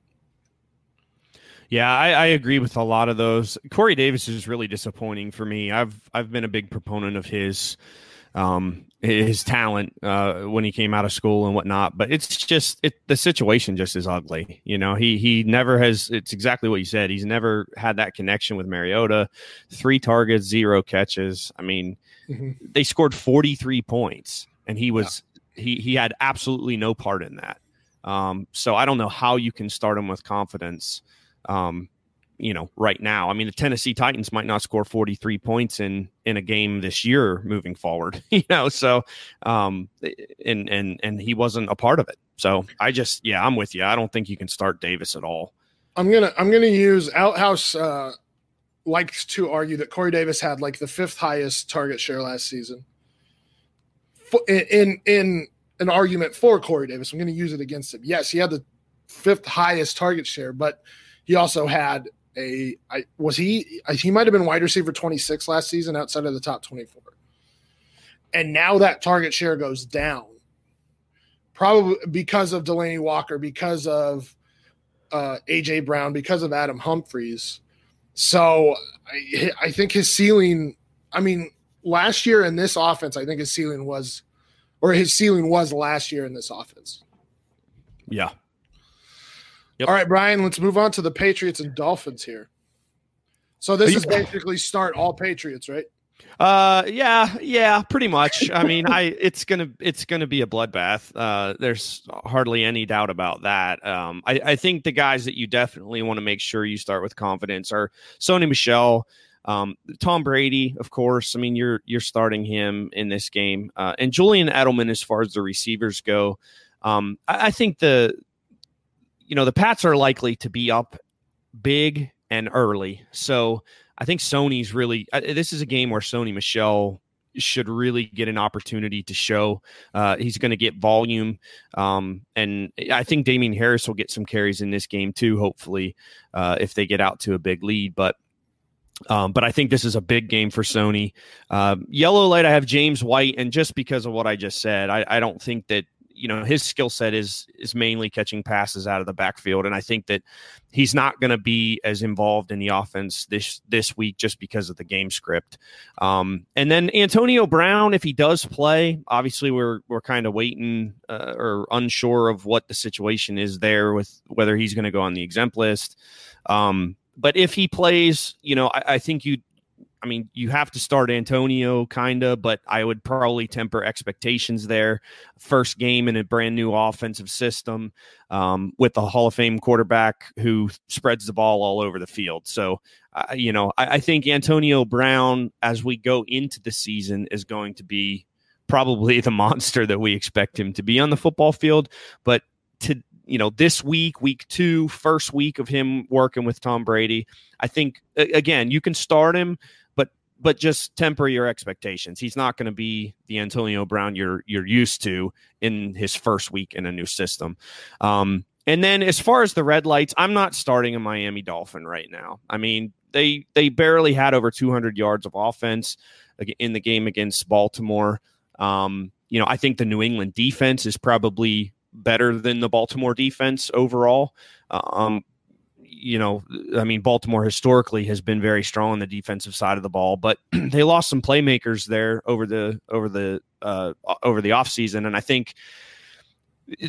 Yeah, I, I, agree with a lot of those. Corey Davis is really disappointing for me. I've I've been a big proponent of his um, his talent uh, when he came out of school and whatnot, but it's just it, the situation just is ugly. You know, he he never has. It's exactly what you said. He's never had that connection with Mariota. Three targets, zero catches. I mean, mm-hmm. they scored forty three points, and he was yeah. he he had absolutely no part in that. Um, so I don't know how you can start him with confidence um, you know, right now. I mean, the Tennessee Titans might not score 43 points in in a game this year moving forward, (laughs) you know. So, um, and and and he wasn't a part of it. So I just, yeah, I'm with you. I don't think you can start Davis at all. I'm gonna I'm gonna use Outhouse. Uh, likes to argue that Corey Davis had like the fifth highest target share last season. In in an argument for Corey Davis, I'm going to use it against him. Yes, he had the fifth highest target share, but he also had a I was he he might have been wide receiver 26 last season outside of the top 24. And now that target share goes down. Probably because of Delanie Walker, because of uh, AJ Brown, because of Adam Humphries. So I, I think his ceiling, I mean, last year in this offense, I think his ceiling was, or his ceiling was last year in this offense. Yeah, Yep. All right, Brian, let's move on to the Patriots and Dolphins here. So this is basically start all Patriots, right? Uh, yeah, yeah, pretty much. I mean, I it's gonna it's gonna be a bloodbath. Uh, there's hardly any doubt about that. Um, I, I think the guys that you definitely want to make sure you start with confidence are Sony Michel, um, Tom Brady, of course. I mean, you're you're starting him in this game, uh, and Julian Edelman as far as the receivers go. Um, I, I think the you know, the Pats are likely to be up big and early. So I think Sony's really, uh, this is a game where Sony Michel should really get an opportunity to show. Uh, he's going to get volume. Um, and I think Damien Harris will get some carries in this game too, hopefully, uh, if they get out to a big lead. But um, but I think this is a big game for Sony. Uh, yellow light, I have James White, and just because of what I just said, I, I don't think that you know his skill set is is mainly catching passes out of the backfield and i think that he's not going to be as involved in the offense this this week just because of the game script. Um, and then antonio brown if he does play obviously we're we're kind of waiting uh, or unsure of what the situation is there with whether he's going to go on the exempt list. Um, but if he plays you know I, I think you I mean, you have to start Antonio, kinda, but I would probably temper expectations there. First game in a brand new offensive system um, with a Hall of Fame quarterback who spreads the ball all over the field. So, uh, you know, I, I think Antonio Brown, as we go into the season, is going to be probably (laughs) the monster that we expect him to be on the football field. But to you know this week week two first week of him working with tom brady i think again you can start him but just temper your expectations. He's not going to be the Antonio Brown you're you're used to in his first week in a new system. Um, and then as far as the red lights, I'm not starting a Miami Dolphin right now. I mean, they they barely had over 200 yards of offense in the game against Baltimore. Um, you know, I think the New England defense is probably better than the Baltimore defense overall. Um, you know, I mean, Baltimore historically has been very strong on the defensive side of the ball, but (clears throat) they lost some playmakers there over the over the uh, over the offseason. and I think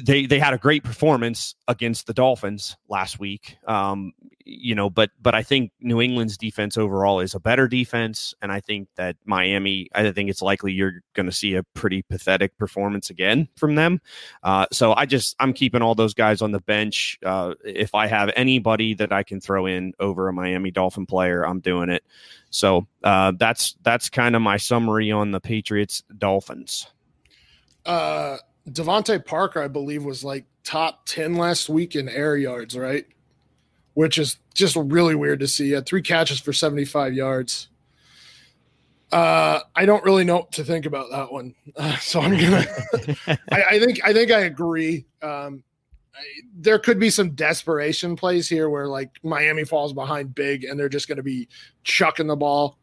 they they had a great performance against the Dolphins last week. Um, you know, but but I think New England's defense overall is a better defense, and I think that Miami. I think it's likely you're going to see a pretty pathetic performance again from them. Uh, so I just I'm keeping all those guys on the bench. Uh, if I have anybody that I can throw in over a Miami Dolphin player, I'm doing it. So uh, that's that's kind of my summary on the Patriots Dolphins. Uh DeVante Parker, I believe, was like top 10 last week in air yards, right? Which is just really weird to see. He had three catches for 75 yards. Uh, I don't really know what to think about that one. Uh, (laughs) so I'm gonna. I, I, think I think I agree. Um, I, there could be some desperation plays here where like Miami falls behind big and they're just going to be chucking the ball.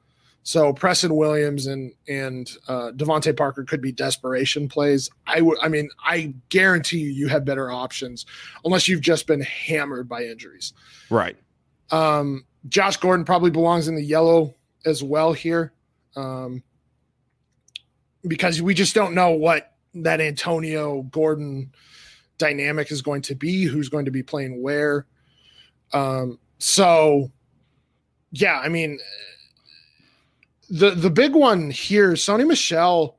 So Preston Williams and and uh, DeVante Parker could be desperation plays. I would. I mean, I guarantee you, you have better options, unless you've just been hammered by injuries. Right. Um, Josh Gordon probably belongs in the yellow as well here, um, because we just don't know what that Antonio Gordon dynamic is going to be. Who's going to be playing where? Um, so, yeah, I mean the the big one here, Sony Michel.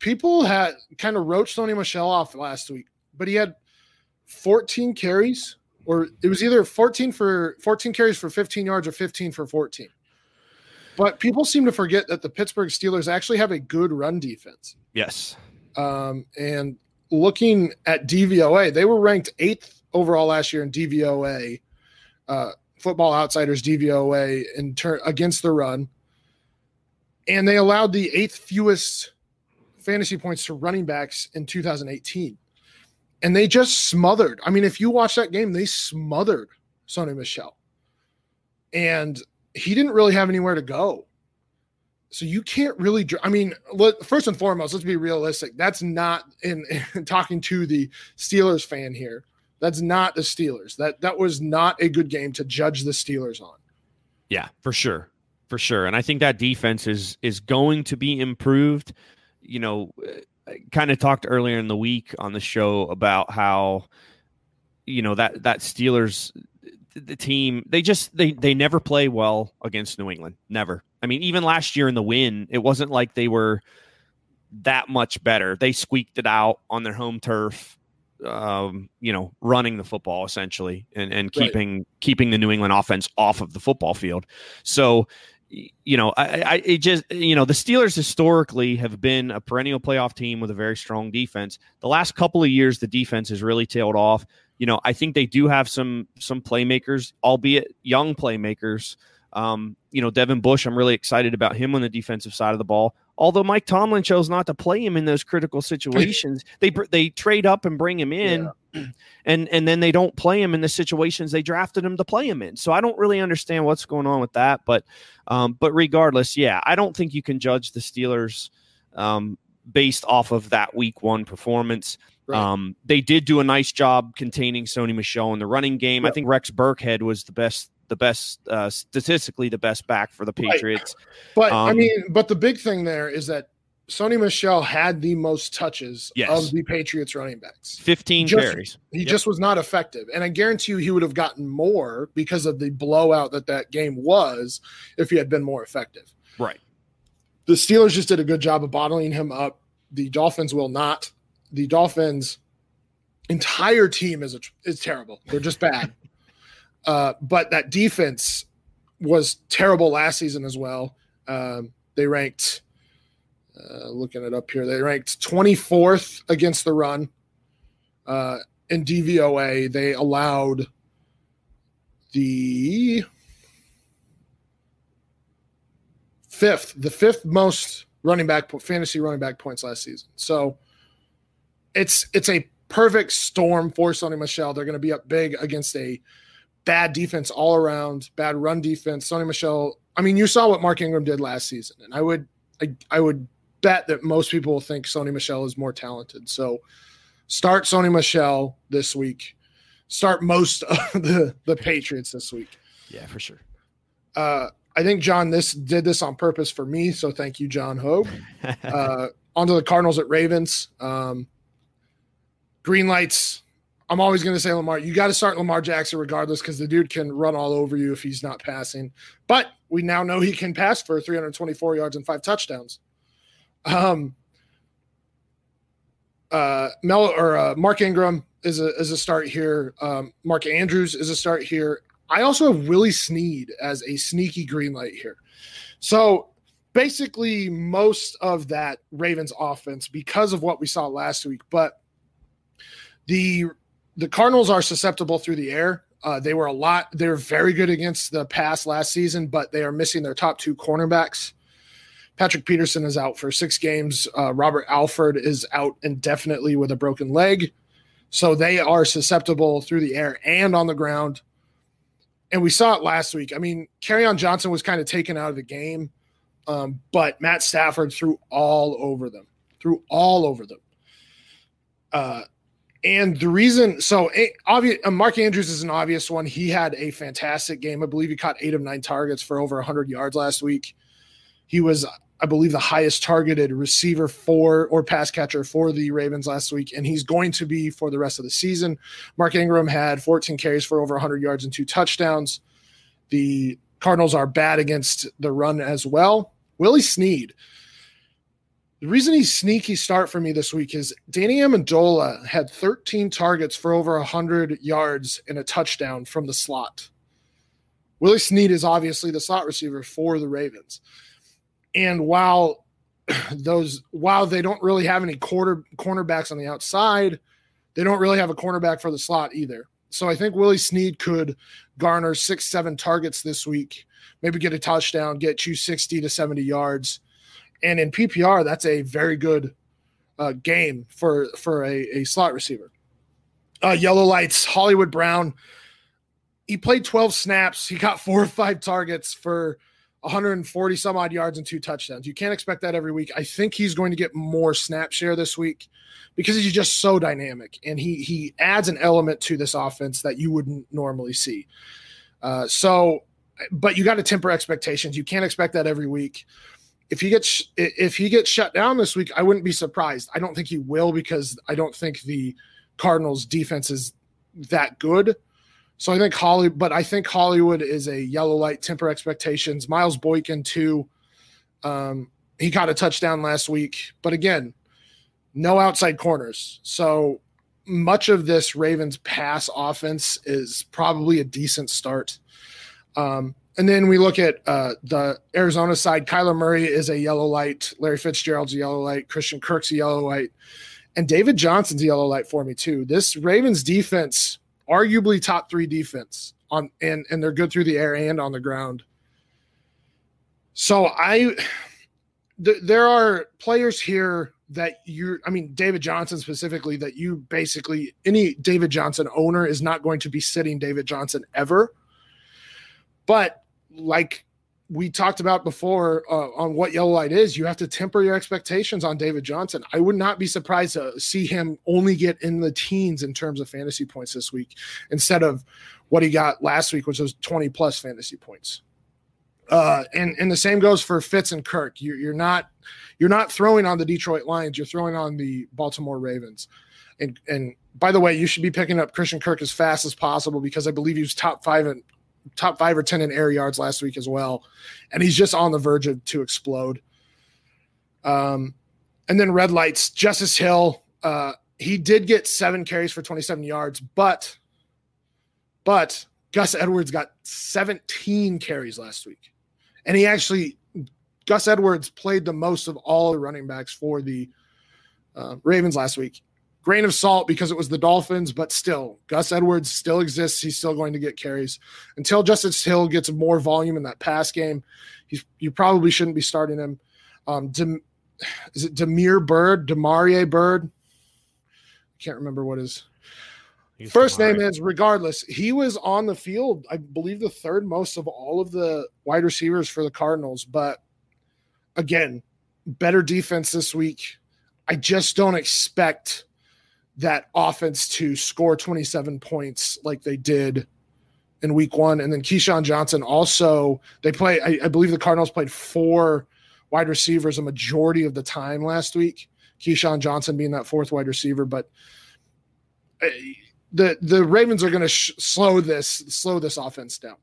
People had kind of wrote Sony Michel off last week, but he had 14 carries, or it was either 14 for 14 carries for 15 yards or 15 for 14. But people seem to forget that the Pittsburgh Steelers actually have a good run defense. Yes. Um, and looking at DVOA, they were ranked eighth overall last year in DVOA, uh, Football Outsiders DVOA in turn against the run and they allowed the eighth fewest fantasy points to running backs in 2018. And they just smothered. I mean, if you watch that game, they smothered Sony Michel. And he didn't really have anywhere to go. So you can't really. I mean, first and foremost, let's be realistic. That's not in, in (laughs) talking to the Steelers fan here. That's not the Steelers. That that was not a good game to judge the Steelers on. Yeah, for sure for sure. And I think that defense is is going to be improved. You know, kind of talked earlier in the week on the show about how you know that that Steelers the team they just they they never play well against New England. Never. I mean, even last year in the win, it wasn't like they were that much better. They squeaked it out on their home turf um, you know, running the football essentially and, and keeping right. keeping the New England offense off of the football field. So you know, I, I it just you know the Steelers historically have been a perennial playoff team with a very strong defense. The last couple of years, the defense has really tailed off. You know, I think they do have some some playmakers, albeit young playmakers. Um, you know, Devin Bush, I'm really excited about him on the defensive side of the ball. Although Mike Tomlin chose not to play him in those critical (clears throat) situations, they they trade up and bring him in, yeah. (clears throat) and and then they don't play him in the situations they drafted him to play him in. So I don't really understand what's going on with that. But um, but regardless, yeah, I don't think you can judge the Steelers um, based off of that Week One performance. Right. Um, they did do a nice job containing Sony Michel in the running game. Yep. I think Rex Burkhead was the best the best uh, statistically the best back for the Patriots. Right. But um, I mean, but the big thing there is that Sony Michel had the most touches yes. of the Patriots running backs. 15 just, carries. He yep. just was not effective. And I guarantee you he would have gotten more because of the blowout that that game was if he had been more effective. Right. The Steelers just did a good job of bottling him up. The Dolphins will not. The Dolphins entire team is a, is terrible. They're just bad. Uh, but that defense was terrible last season as well. Um, they ranked, uh, looking it up here, they ranked 24th against the run. Uh, in DVOA, they allowed the fifth, the fifth most running back fantasy running back points last season. So it's it's a perfect storm for Sony Michel. They're going to be up big against a bad defense all around, bad run defense. Sony Michel. I mean, you saw what Mark Ingram did last season, and I would, I, I would bet that most people will think Sony Michel is more talented. So, start Sony Michel this week. start most of (laughs) the the Patriots this week. Yeah, for sure. Uh, I think John this did this on purpose for me, so thank you, John Hogue. (laughs) uh, onto the Cardinals at Ravens. Um, green lights. I'm always going to say Lamar. You got to start Lamar Jackson regardless because the dude can run all over you if he's not passing. But we now know he can pass for 324 yards and five touchdowns. Um, uh, Mel or uh, Mark Ingram is a is a start here. Um, Mark Andrews is a start here. I also have Willie Snead as a sneaky green light here. So basically, most of that Ravens offense because of what we saw last week, but the the Cardinals are susceptible through the air. Uh, they were a lot. They're very good against the pass last season, but they are missing their top two cornerbacks. Patrick Peterson is out for six games. Uh, Robert Alford is out indefinitely with a broken leg. So they are susceptible through the air and on the ground. And we saw it last week. I mean, on Johnson was kind of taken out of the game, um, but Matt Stafford threw all over them, threw all over them. Uh, and the reason, so obvious, uh, Mark Andrews is an obvious one. He had a fantastic game. I believe he caught eight of nine targets for over 100 yards last week. He was, I believe, the highest targeted receiver for or pass catcher for the Ravens last week, and he's going to be for the rest of the season. Mark Ingram had 14 carries for over 100 yards and two touchdowns. The Cardinals are bad against the run as well. Willie Snead the reason he's sneaky start for me this week is Danny Amendola had 13 targets for over 100 yards and a touchdown from the slot. Willie Snead is obviously the slot receiver for the Ravens. And while (clears throat) those while they don't really have any quarter cornerbacks on the outside, they don't really have a cornerback for the slot either. So I think Willie Snead could garner six, seven targets this week, maybe get a touchdown, get you 60 to 70 yards and in PPR, that's a very good uh, game for for a, a slot receiver. Uh, yellow lights, Hollywood Brown. He played 12 snaps. He got four or five targets for 140 some odd yards and two touchdowns. You can't expect that every week. I think he's going to get more snap share this week because he's just so dynamic and he he adds an element to this offense that you wouldn't normally see. Uh, so, but you got to temper expectations. You can't expect that every week if he gets if he gets shut down this week, I wouldn't be surprised. I don't think he will because I don't think the Cardinals defense is that good. So I think Holly, but I think Hollywood is a yellow light temper expectations. Miles Boykin too. Um, he got a touchdown last week, but again, no outside corners. So much of this Ravens pass offense is probably a decent start. Um, and then we look at uh, the Arizona side. Kyler Murray is a yellow light. Larry Fitzgerald's a yellow light. Christian Kirk's a yellow light. And David Johnson's a yellow light for me, too. This Ravens defense, arguably top three defense on and, and they're good through the air and on the ground. So I th- there are players here that you I mean David Johnson specifically that you basically any David Johnson owner is not going to be sitting David Johnson ever. But like we talked about before uh, on what yellow light is, you have to temper your expectations on David Johnson. I would not be surprised to see him only get in the teens in terms of fantasy points this week instead of what he got last week, which was 20 plus fantasy points. Uh, and and the same goes for Fitz and Kirk. You're, you're not you're not throwing on the Detroit Lions. You're throwing on the Baltimore Ravens. And and by the way, you should be picking up Christian Kirk as fast as possible because I believe he was top five in top five or 10 in air yards last week as well. And he's just on the verge of to explode. Um, and then red lights, Justice Hill. Uh, he did get seven carries for 27 yards, but but Gus Edwards got 17 carries last week. And he actually Gus Edwards played the most of all the running backs for the uh, Ravens last week grain of salt because it was the Dolphins, but still, Gus Edwards still exists. He's still going to get carries until Justice Hill gets more volume in that pass game. He's you probably shouldn't be starting him. Um, Dem, is it Demir Byrd, Demarie Byrd? I can't remember what his first name is. Regardless, he was on the field. I believe the third most of all of the wide receivers for the Cardinals. But again, better defense this week. I just don't expect that offense to score 27 points like they did in week one. And then KeeSean Johnson also, they play, I, I, believe the Cardinals played four wide receivers a majority of the time last week. KeeSean Johnson being that fourth wide receiver. But uh, the the Ravens are going to sh- slow this slow this offense down.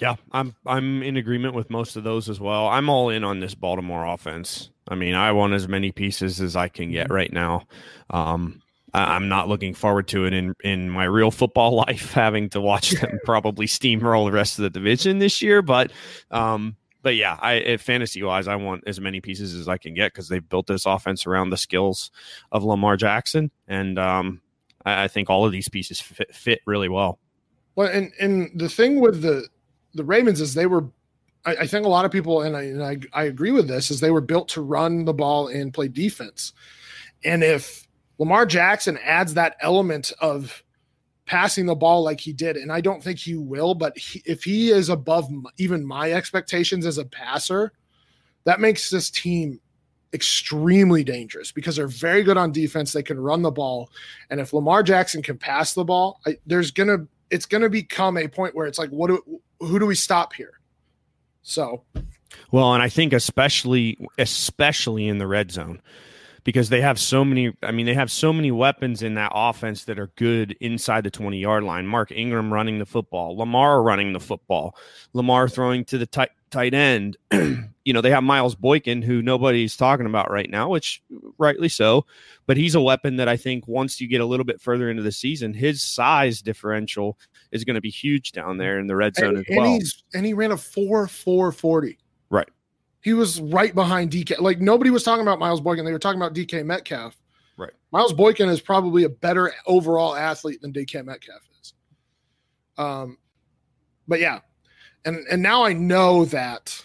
Yeah, I'm I'm in agreement with most of those as well. I'm all in on this Baltimore offense. I mean, I want as many pieces as I can get mm-hmm. right now. Um, I, am not looking forward to it in in my real football (laughs) life, having to watch them (laughs) probably steamroll the rest of the division this year. But um, but yeah, I fantasy wise, I want as many pieces as I can get because they've built this offense around the skills of Lamar Jackson, and um, I, I, think all of these pieces fit, fit really well. Well, and and the thing with the the Ravens is they were, I, I think a lot of people, and I, and I I agree with this, is they were built to run the ball and play defense, and if Lamar Jackson adds that element of passing the ball like he did. And I don't think he will, but he, if he is above even my expectations as a passer, that makes this team extremely dangerous because they're very good on defense. They can run the ball. And if Lamar Jackson can pass the ball, I, there's to, it's to become a point where it's like, what do, who do we stop here? So, well, and I think especially, especially in the red zone, because they have so many. I mean, they have so many weapons in that offense that are good inside the 20 yard line. Mark Ingram running the football, Lamar running the football, Lamar throwing to the tight, tight end. (clears throat) you know, they have Miles Boykin, who nobody's talking about right now, which rightly so. But he's a weapon that I think once you get a little bit further into the season, his size differential is going to be huge down there in the red zone and, as well. And, and he ran a 4 4 40. Right. He was right behind DK. Like nobody was talking about Miles Boykin. They were talking about DK Metcalf. Right. Miles Boykin is probably a better overall athlete than DK Metcalf is. Um, but yeah, and and now I know that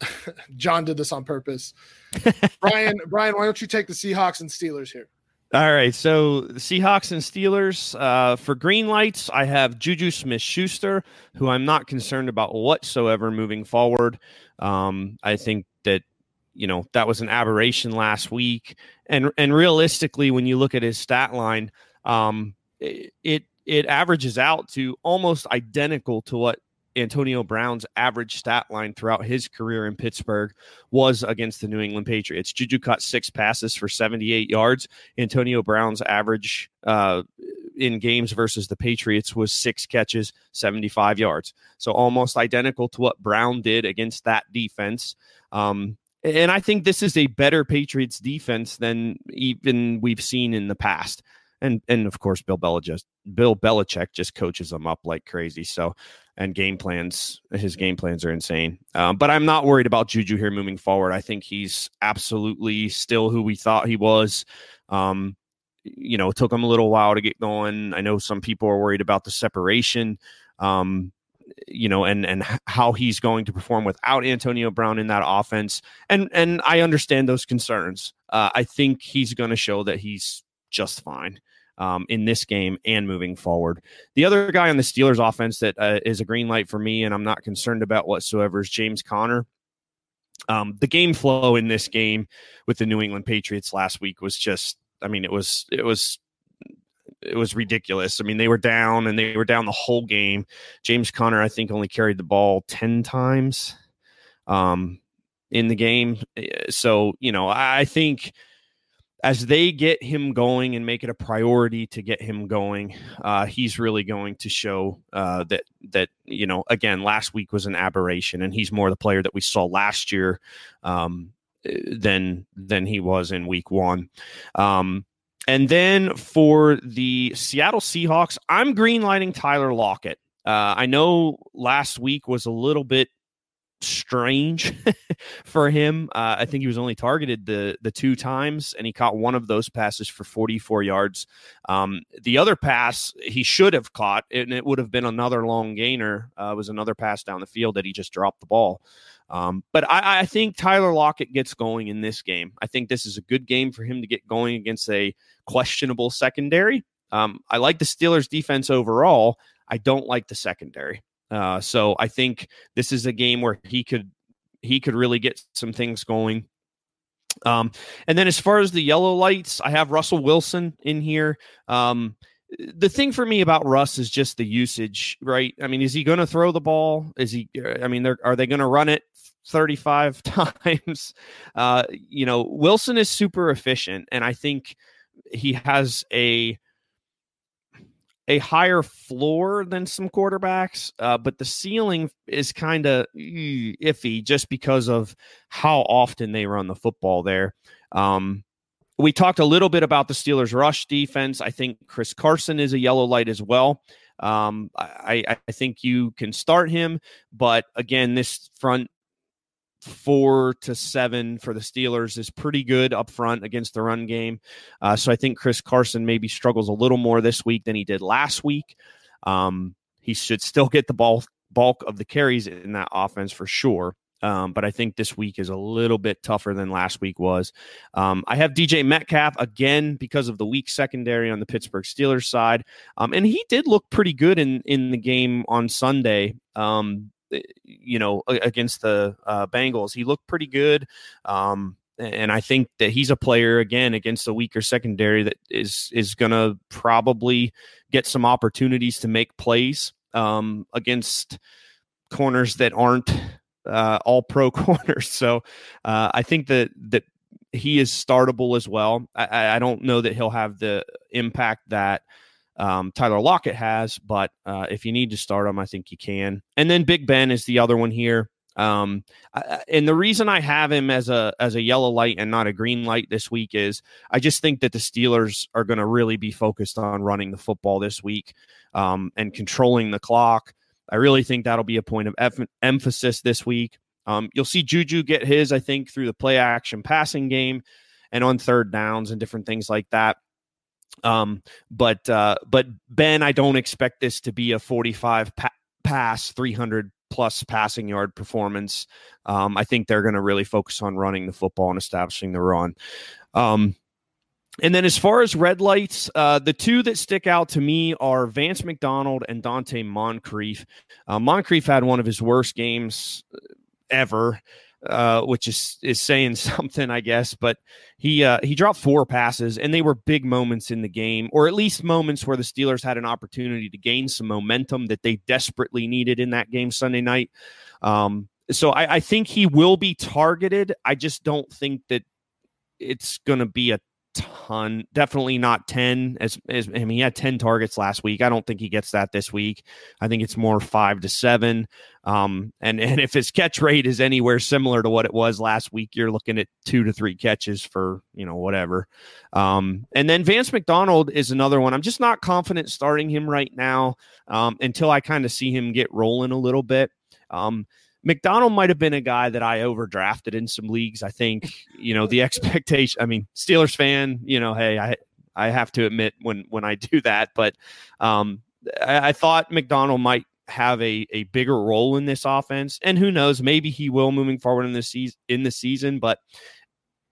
(laughs) John did this on purpose. (laughs) Brian, Brian, why don't you take the Seahawks and Steelers here? All right, so Seahawks and Steelers uh, for green lights. I have Juju Smith Schuster, who I'm not concerned about whatsoever moving forward. Um, I think that you know that was an aberration last week, and and realistically, when you look at his stat line, um, it it averages out to almost identical to what Antonio Brown's average stat line throughout his career in Pittsburgh was against the New England Patriots. Juju caught six passes for 78 yards. Antonio Brown's average uh, in games versus the Patriots was six catches, 75 yards. So almost identical to what Brown did against that defense. Um, and I think this is a better Patriots defense than even we've seen in the past and and of course Bill Belichick Bill Belichick just coaches them up like crazy. So and game plans his game plans are insane. Um, but I'm not worried about Juju here moving forward. I think he's absolutely still who we thought he was. Um, you know, it took him a little while to get going. I know some people are worried about the separation. Um, you know, and and how he's going to perform without Antonio Brown in that offense, and and I understand those concerns. Uh, I think he's going to show that he's just fine um, in this game and moving forward. The other guy on the Steelers offense that uh, is a green light for me and I'm not concerned about whatsoever is James Conner. Um, the game flow in this game with the New England Patriots last week was just, I mean, it was, it was, it was ridiculous. I mean, they were down and they were down the whole game. James Conner, I think, only carried the ball 10 times um, in the game. So, you know, I think as they get him going and make it a priority to get him going, uh, he's really going to show uh, that that you know again last week was an aberration, and he's more the player that we saw last year um, than than he was in week one. Um, and then for the Seattle Seahawks, I'm greenlighting Tyler Lockett. Uh, I know last week was a little bit strange (laughs) for him. Uh, I think he was only targeted the the two times, and he caught one of those passes for 44 yards. Um, the other pass he should have caught, and it would have been another long gainer. Uh, was another pass down the field that he just dropped the ball. Um, but I, I, think Tyler Lockett gets going in this game. I think this is a good game for him to get going against a questionable secondary. Um, I like the Steelers' defense overall. I don't like the secondary. Uh, so I think this is a game where he could he could really get some things going. Um, and then as far as the yellow lights, I have Russell Wilson in here. Um, the thing for me about Russ is just the usage, right? I mean, is he going to throw the ball? Is he? I mean, are they going to run it 35 (laughs) times? Uh, you know, Wilson is super efficient, and I think he has a a higher floor than some quarterbacks, uh, but the ceiling is kind of iffy just because of how often they run the football there. Um, we talked a little bit about the Steelers' rush defense. I think Chris Carson is a yellow light as well. Um, I, I think you can start him, but again, this front four to seven for the Steelers is pretty good up front against the run game. Uh, so I think Chris Carson maybe struggles a little more this week than he did last week. Um, he should still get the ball bulk of the carries in that offense for sure. Um, but I think this week is a little bit tougher than last week was. Um, I have DJ Metcalf again because of the weak secondary on the Pittsburgh Steelers side, um, and he did look pretty good in in the game on Sunday. Um, you know, against the uh, Bengals, he looked pretty good. Um, and I think that he's a player again against a weaker secondary that is is going to probably get some opportunities to make plays um, against corners that aren't uh, all pro (laughs) corners. So uh, I think that that he is startable as well. I, I, don't know that he'll have the impact that um, Tyler Lockett has, but uh, if you need to start him, I think you can. And then Big Ben is the other one here. Um, and the reason I have him as a as a yellow light and not a green light this week is I just think that the Steelers are going to really be focused on running the football this week um, and controlling the clock. I really think that'll be a point of emphasis this week. Um, you'll see Juju get his, I think, through the play action passing game and on third downs and different things like that. Um, but uh, but Ben, I don't expect this to be a 45 pa- pass, 300 plus passing yard performance. Um, I think they're going to really focus on running the football and establishing the run. Um, and then as far as red lights, uh, the two that stick out to me are Vance McDonald and Donte Moncrief. Uh, Moncrief had one of his worst games uh, ever, uh, which is is saying (laughs) something, I guess. But he uh, he dropped four passes, and they were big moments in the game, or at least moments where the Steelers had an opportunity to gain some momentum that they desperately needed in that game Sunday night. Um, so I, I think he will be targeted. I just don't think that it's going to be a ton. Definitely not 10 as, as I mean he had 10 targets last week. I don't think he gets that this week. I think it's more 5 to 7. Um and (laughs) and if his catch rate is anywhere similar to what it was last week, you're looking at 2 to 3 catches for, you know, whatever. Um and then Vance McDonald is another one. I'm just not confident starting him right now um until I kind of see him get rolling a little bit. Um McDonald might have been a guy that I overdrafted in some leagues. I think, you know, the (laughs) expectation, I mean, Steelers fan, you know, hey, I I have to admit when when I do that, but um I, I thought McDonald might have a, a bigger role in this offense. And who knows, maybe he will moving forward in the season in the season, but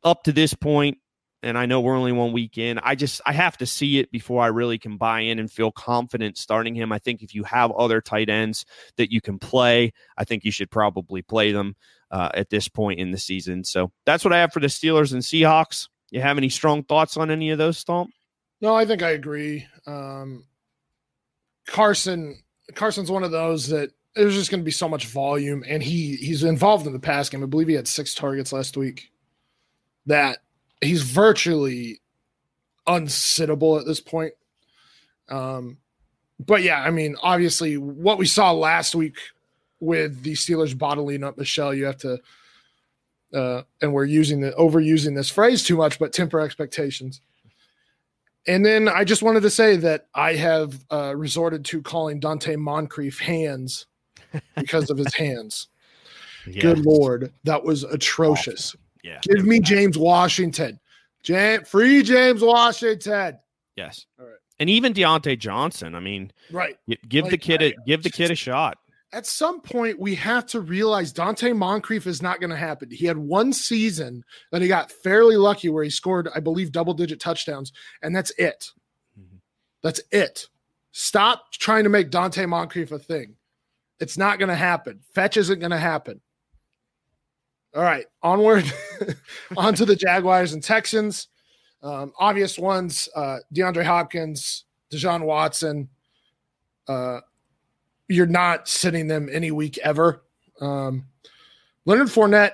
up to this point, and I know we're only one week in. I just I have to see it before I really can buy in and feel confident starting him. I think if you have other tight ends that you can play, I think you should probably play them uh, at this point in the season. So that's what I have for the Steelers and Seahawks. You have any strong thoughts on any of those, Stomp? No, I think I agree. Um, Carson Carson's one of those that there's just going to be so much volume, and he he's involved in the pass game. I believe he had six targets last week. That he's virtually unsittable at this point. Um, but yeah, I mean, obviously, what we saw last week with the Steelers bottling up Michel, you have to, uh, and we're using the overusing this phrase too much, but temper expectations. And then I just wanted to say that I have uh, resorted to calling Donte Moncrief hands because of his hands. (laughs) Yes. Good lord, that was atrocious. Yeah. Give me James Washington. Jam- free James Washington. Yes. All right. And even Diontae Johnson. I mean, right. Give like, the kid a give the kid a shot. At some point, we have to realize Donte Moncrief is not going to happen. He had one season that he got fairly lucky where he scored, I believe, double digit touchdowns, and that's it. Mm-hmm. That's it. Stop trying to make Donte Moncrief a thing. It's not going to happen. Fetch isn't going to happen. All right, onward, (laughs) on to the Jaguars and Texans. Um, obvious ones: uh, DeAndre Hopkins, Deshaun Watson. Uh, you're not sitting them any week ever. Um, Leonard Fournette,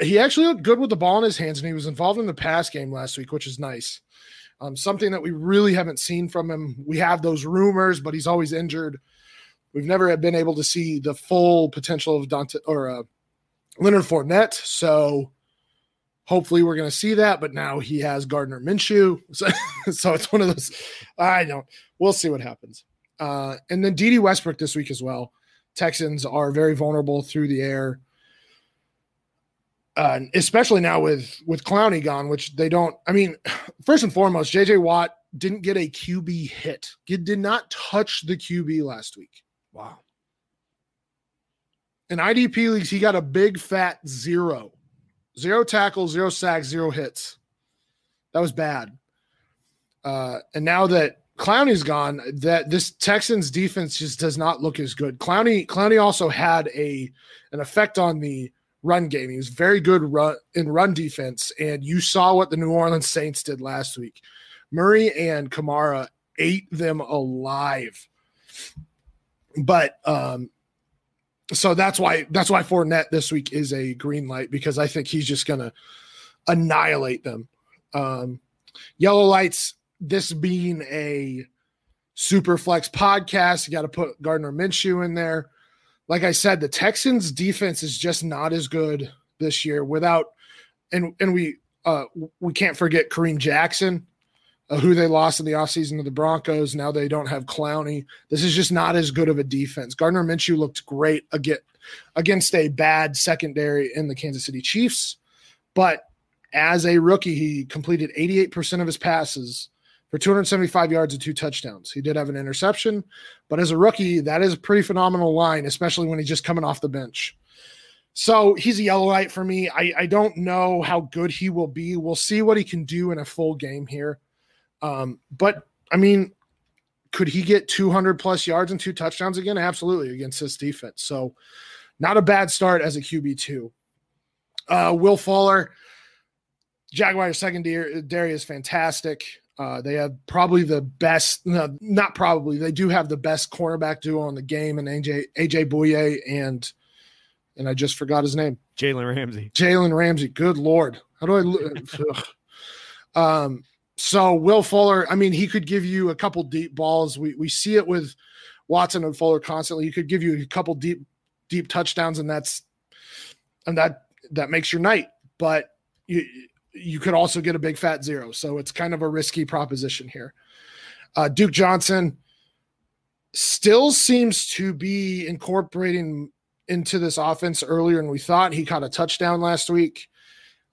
he actually looked good with the ball in his hands, and he was involved in the pass game last week, which is nice. Um, something that we really haven't seen from him. We have those rumors, but he's always injured. We've never been able to see the full potential of Dante or uh, Leonard Fournette. So hopefully we're going to see that. But now he has Gardner Minshew. (laughs) So, so it's one of those. I don't. We'll see what happens. Uh, and then Dede Westbrook this week as well. Texans are very vulnerable through the air. Uh, especially now with with Clowney gone, which they don't. I mean, (sighs) first and foremost, JJ Watt didn't get a QB hit. He did not touch the QB last week. Wow. In IDP leagues, he got a big fat zero, zero tackles, zero sacks, zero hits. That was bad. Uh, and now that Clowney's gone, that this Texans defense just does not look as good. Clowney Clowney also had a an effect on the run game. He was very good run in run defense, and you saw what the New Orleans Saints did last week. Murray and Kamara ate them alive. But um, so that's why that's why Fournette this week is a green light because I think he's just gonna annihilate them. Um, yellow lights this being a super flex podcast, you got to put Gardner Minshew in there. Like I said, the Texans defense is just not as good this year without and and we uh we can't forget Kareem Jackson, uh, who they lost in the offseason to the Broncos. Now they don't have Clowney. This is just not as good of a defense. Gardner Minshew looked great against a bad secondary in the Kansas City Chiefs, but as a rookie, he completed 88% of his passes for 275 yards and two touchdowns. He did have an interception, but as a rookie, that is a pretty phenomenal line, especially when he's just coming off the bench. So he's a yellow light for me. I, I don't know how good he will be. We'll see what he can do in a full game here. Um, but I mean, could he get 200 plus yards and two touchdowns again? Absolutely against this defense. So not a bad start as a QB2. Uh, Will Fuller, Jaguars secondary is fantastic. Uh, they have probably the best, no, not probably, they do have the best cornerback duo in the game, and AJ AJ Bouye and and I just forgot his name, Jalen Ramsey. Jalen Ramsey. Good lord, how do I? (laughs) um. So Will Fuller, I mean, he could give you a couple deep balls. We we see it with Watson and Fuller constantly. He could give you a couple deep deep touchdowns, and that's and that that makes your night. But you you could also get a big fat zero. So it's kind of a risky proposition here. Uh, Duke Johnson still seems to be incorporating into this offense earlier than we thought. He caught a touchdown last week.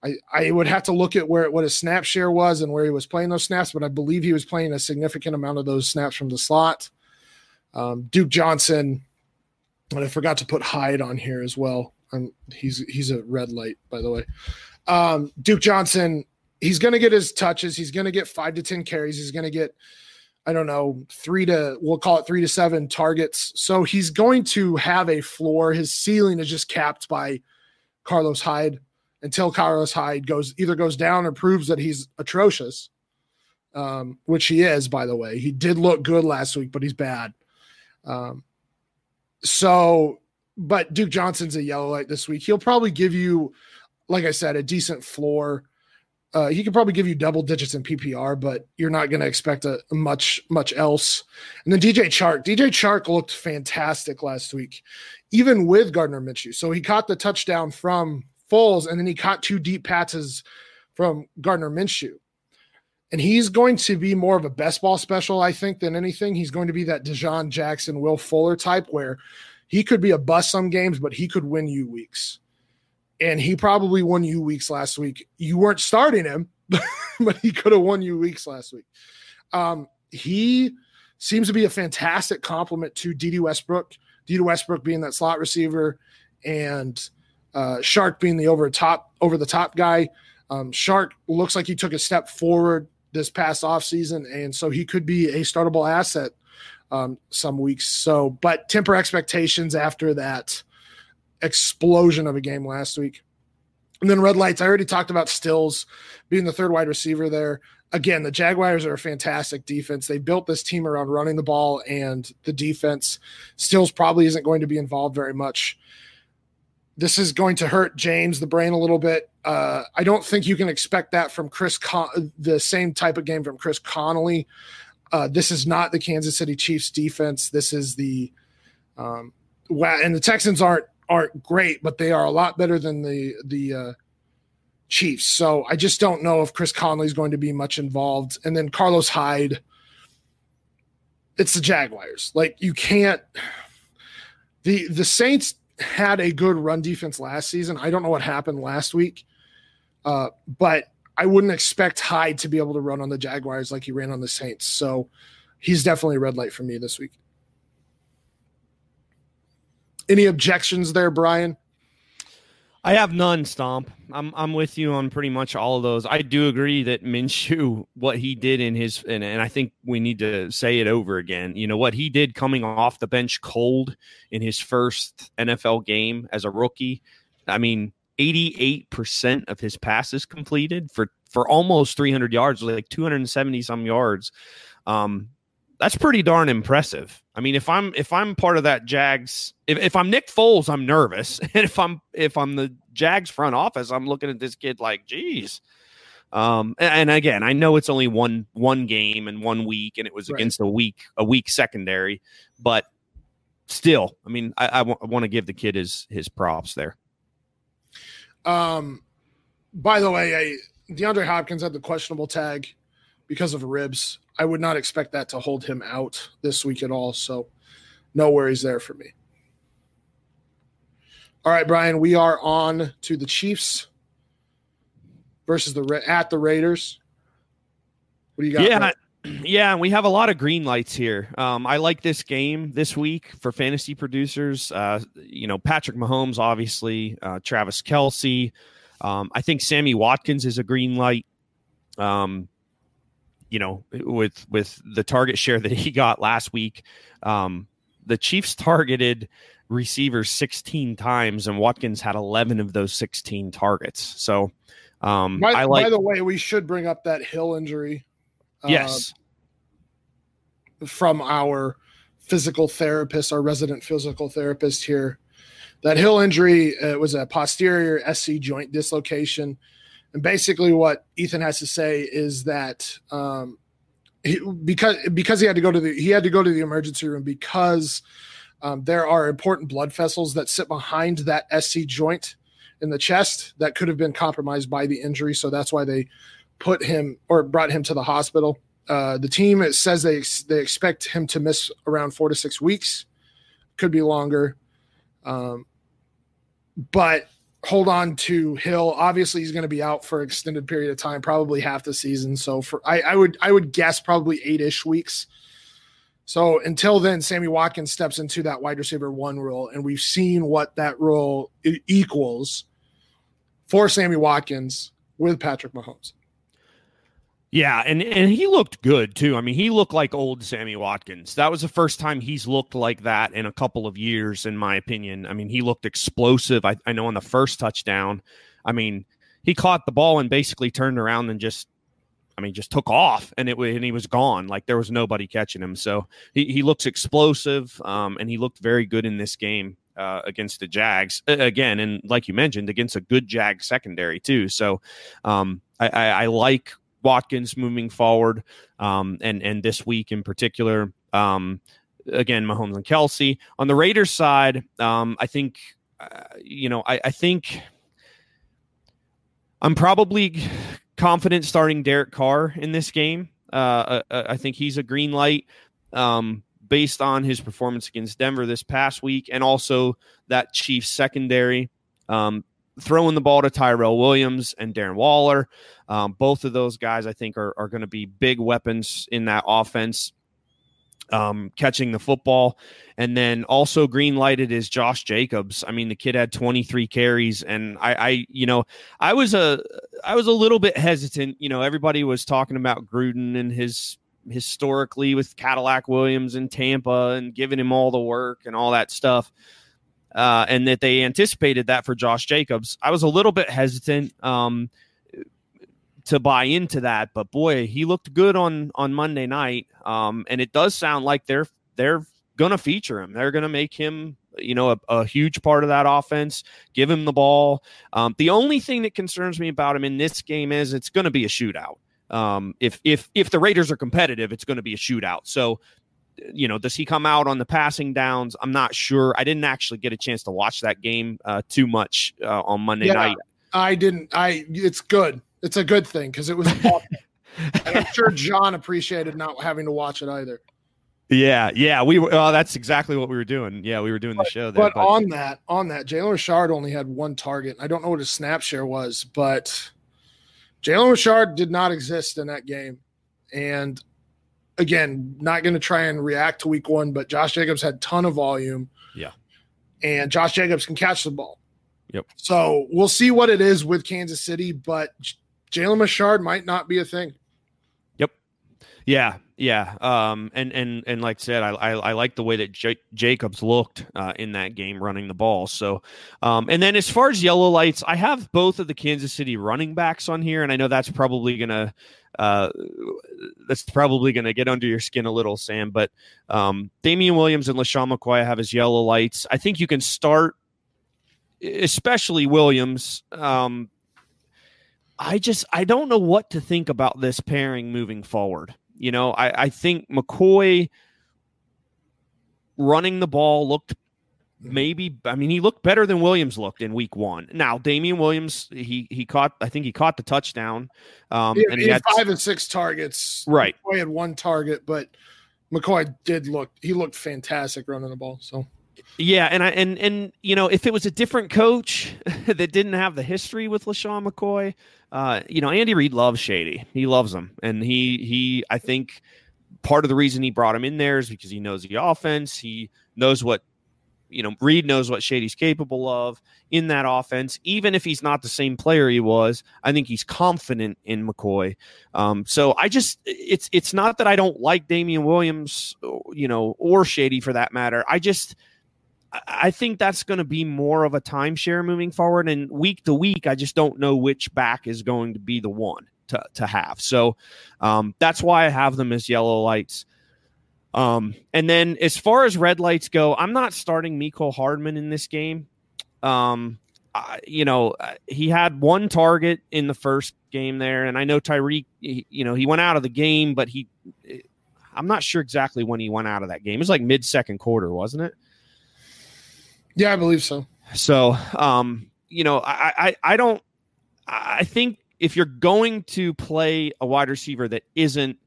I, I would have to look at where what his snap share was and where he was playing those snaps, but I believe he was playing a significant amount of those snaps from the slot. Um, Duke Johnson, and I forgot to put Hyde on here as well. Um, he's he's a red light, by the way. Um, Duke Johnson, he's going to get his touches. He's going to get five to 10 carries. He's going to get, I don't know, three to, we'll call it three to seven targets. So he's going to have a floor. His ceiling is just capped by Carlos Hyde until Carlos Hyde goes either goes down or proves that he's atrocious, um, which he is, by the way. He did look good last week, but he's bad. Um, so, but Duke Johnson's a yellow light this week. He'll probably give you like I said, a decent floor. Uh, he could probably give you double digits in PPR, but you're not going to expect a, a, much much else. And then DJ Chark, DJ Chark looked fantastic last week, even with Gardner Minshew. So he caught the touchdown from Foles, and then he caught two deep passes from Gardner Minshew. And he's going to be more of a best ball special, I think, than anything. He's going to be that DeSean Jackson, Will Fuller type, where he could be a bust some games, but he could win you weeks and he probably won you weeks last week. You weren't starting him, (laughs) but he could have won you weeks last week. Um, he seems to be a fantastic complement to Dede Westbrook. Dede Westbrook being that slot receiver, and uh, Chark being the over top over the top guy. Um, Chark looks like he took a step forward this past offseason, and so he could be a startable asset um, some weeks. So, but temper expectations after that explosion of a game last week. And then red lights. I already talked about Stills being the third wide receiver there. Again, the Jaguars are a fantastic defense. They built this team around running the ball and the defense. Stills probably isn't going to be involved very much. This is going to hurt James the brain a little bit. Uh, I don't think you can expect that from Chris, Con- the same type of game from Chris Conley. Uh, this is not the Kansas City Chiefs defense. This is the um, and the Texans aren't aren't great, but they are a lot better than the the uh, Chiefs. So I just don't know if Chris Conley is going to be much involved. And then Carlos Hyde, it's the Jaguars. Like you can't. The the Saints had a good run defense last season. I don't know what happened last week, uh, but I wouldn't expect Hyde to be able to run on the Jaguars like he ran on the Saints. So he's definitely a red light for me this week. Any objections there, Brian? I have none, Stomp. I'm I'm with you on pretty much all of those. I do agree that Minshew, what he did in his, and, and I think we need to say it over again. You know what he did coming off the bench cold in his first NFL game as a rookie. I mean, 88% of his passes completed for for almost 300 yards, like 270 some yards. Um, that's pretty darn impressive. I mean, if I'm if I'm part of that Jags, if, if I'm Nick Foles, I'm nervous, (laughs) and if I'm if I'm the Jags front office, I'm looking at this kid like, geez. Um, and, and again, I know it's only one one game and one week, and it was right. against a weak a weak secondary, but still, I mean, I, I, w- I want to give the kid his his props there. Um, by the way, I, DeAndre Hopkins had the questionable tag because of ribs. I would not expect that to hold him out this week at all. So, no worries there for me. All right, Brian, we are on to the Chiefs versus the at the Raiders. What do you got? Yeah, (clears throat) yeah, we have a lot of green lights here. Um, I like this game this week for fantasy producers. Uh, you know, Patrick Mahomes, obviously, uh, Travis Kelce. Um, I think Sammy Watkins is a green light. Um, you know, with with the target share that he got last week, um, the Chiefs targeted receivers 16 times, and Watkins had 11 of those 16 targets. So, um, by, I like. By the way, we should bring up that Hill injury Yes. Uh, from our physical therapist, our resident physical therapist here. That Hill injury uh, was a posterior SC joint dislocation. And basically, what Ethan has to say is that um, he, because because he had to go to the he had to go to the emergency room because um, there are important blood vessels that sit behind that SC joint in the chest that could have been compromised by the injury. So that's why they put him or brought him to the hospital. Uh, the team says they they expect him to miss around four to six weeks, could be longer. Um, but hold on to Hill. Obviously, he's going to be out for extended period of time, probably half the season. So for I, I would I would guess probably eight ish weeks. So until then, Sammy Watkins steps into that wide receiver one role, and we've seen what that role equals for Sammy Watkins with Patrick Mahomes. Yeah, and and he looked good too. I mean, he looked like old Sammy Watkins. That was the first time he's looked like that in a couple of years, in my opinion. I mean, he looked explosive. I, I know on the first touchdown, I mean, he caught the ball and basically turned around and just, I mean, just took off, and it and he was gone. Like there was nobody catching him. So he he looks explosive, um, and he looked very good in this game. Uh, against the Jags again, and like you mentioned, against a good Jag secondary too. So um, I, I, I, like Watkins moving forward, um, and and this week in particular. Um, again, Mahomes and Kelce on the Raiders side. Um, I think uh, you know I, I think I'm probably confident starting Derek Carr in this game. Uh, I, uh, uh, I, think he's a green light um, based on his performance against Denver this past week, and also that Chiefs secondary. Um, throwing the ball to Tyrell Williams and Darren Waller. Um, both of those guys, I think, are, are going to be big weapons in that offense. Um, catching the football. And then also green lighted is Josh Jacobs. I mean, the kid had 23 carries, and I, I, you know, I was a, I was a little bit hesitant. You know, everybody was talking about Gruden and his historically with Cadillac Williams in Tampa and giving him all the work and all that stuff. Uh, and that they anticipated that for Josh Jacobs. I was a little bit hesitant um, to buy into that, but boy, he looked good on on Monday night, um, and it does sound like they're they're to feature him. They're to make him you know, a, a, huge part of that offense. Give him the ball. Um, the only thing that concerns me about him in this game is it's going to be a shootout. Um, if if if the Raiders are competitive, it's going to be a shootout. So, you know, does he come out on the passing downs? I'm not sure. I didn't actually get a chance to watch that game uh, too much uh, on Monday yeah, night. I didn't. I. It's good. It's a good thing because it was. (laughs) I'm sure John appreciated not having to watch it either. Yeah, yeah, we were. Oh, that's exactly what we were doing. Yeah, we were doing the show there. But, but on that, on that, Jalen Richard only had one target. I don't know what his snap share was, but Jalen Richard did not exist in that game. And again, not going to try and react to Week One, but Josh Jacobs had ton of volume. Yeah, and Josh Jacobs can catch the ball. Yep. So we'll see what it is with Kansas City, but Jalen Richard might not be a thing. Yep. Yeah, yeah, um, and and and like I said, I I, I like the way that J- Jacobs looked uh, in that game running the ball. So, um, and then as far as yellow lights, I have both of the Kansas City running backs on here, and I know that's probably gonna uh, that's probably gonna get under your skin a little, Sam. But um, Damien Williams and LeSean McCoy have his yellow lights. I think you can start, especially Williams. Um, I just I don't know what to think about this pairing moving forward. You know, I, I think McCoy running the ball looked maybe I mean he looked better than Williams looked in week one. Now Damien Williams he he caught I think he caught the touchdown. Um he, and he, he had five and six targets. Right. McCoy had one target, but McCoy did look he looked fantastic running the ball. So yeah, and I and and you know if it was a different coach (laughs) that didn't have the history with LeSean McCoy, uh, you know, Andy Reid loves Shady. He loves him, and he he I think part of the reason he brought him in there is because he knows the offense. He knows what you know. Reid knows what Shady's capable of in that offense. Even if he's not the same player he was, I think he's confident in McCoy. Um, so I just it's it's not that I don't like Damien Williams, you know, or Shady for that matter. I just I think that's going to be more of a timeshare moving forward. And week to week, I just don't know which back is going to be the one to, to have. So um, that's why I have them as yellow lights. Um, and then as far as red lights go, I'm not starting Mecole Hardman in this game. Um, I, you know, he had one target in the first game there, and I know Tyreek, you know, he went out of the game, but he, I'm not sure exactly when he went out of that game. It was like mid second quarter, wasn't it? Yeah, I believe so. So, um, you know, I, I, I don't, I think if you're going to play a wide receiver that isn't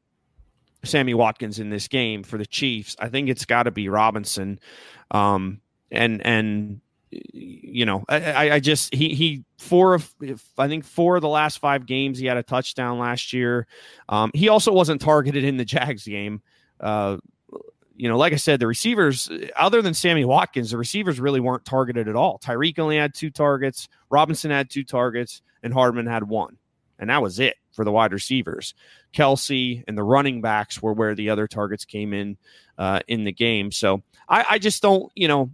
Sammy Watkins in this game for the Chiefs, I think it's got to be Robinson. Um, and, and, you know, I, I just he he four of I think four of the last five games he had a touchdown last year. Um, he also wasn't targeted in the Jags game. Uh, you know, like I said, the receivers, other than Sammy Watkins, the receivers really weren't targeted at all. Tyreek only had two targets, Robinson had two targets, and Hardman had one. And that was it for the wide receivers. Kelce and the running backs were where the other targets came in uh, in the game. So I, I just don't, you know,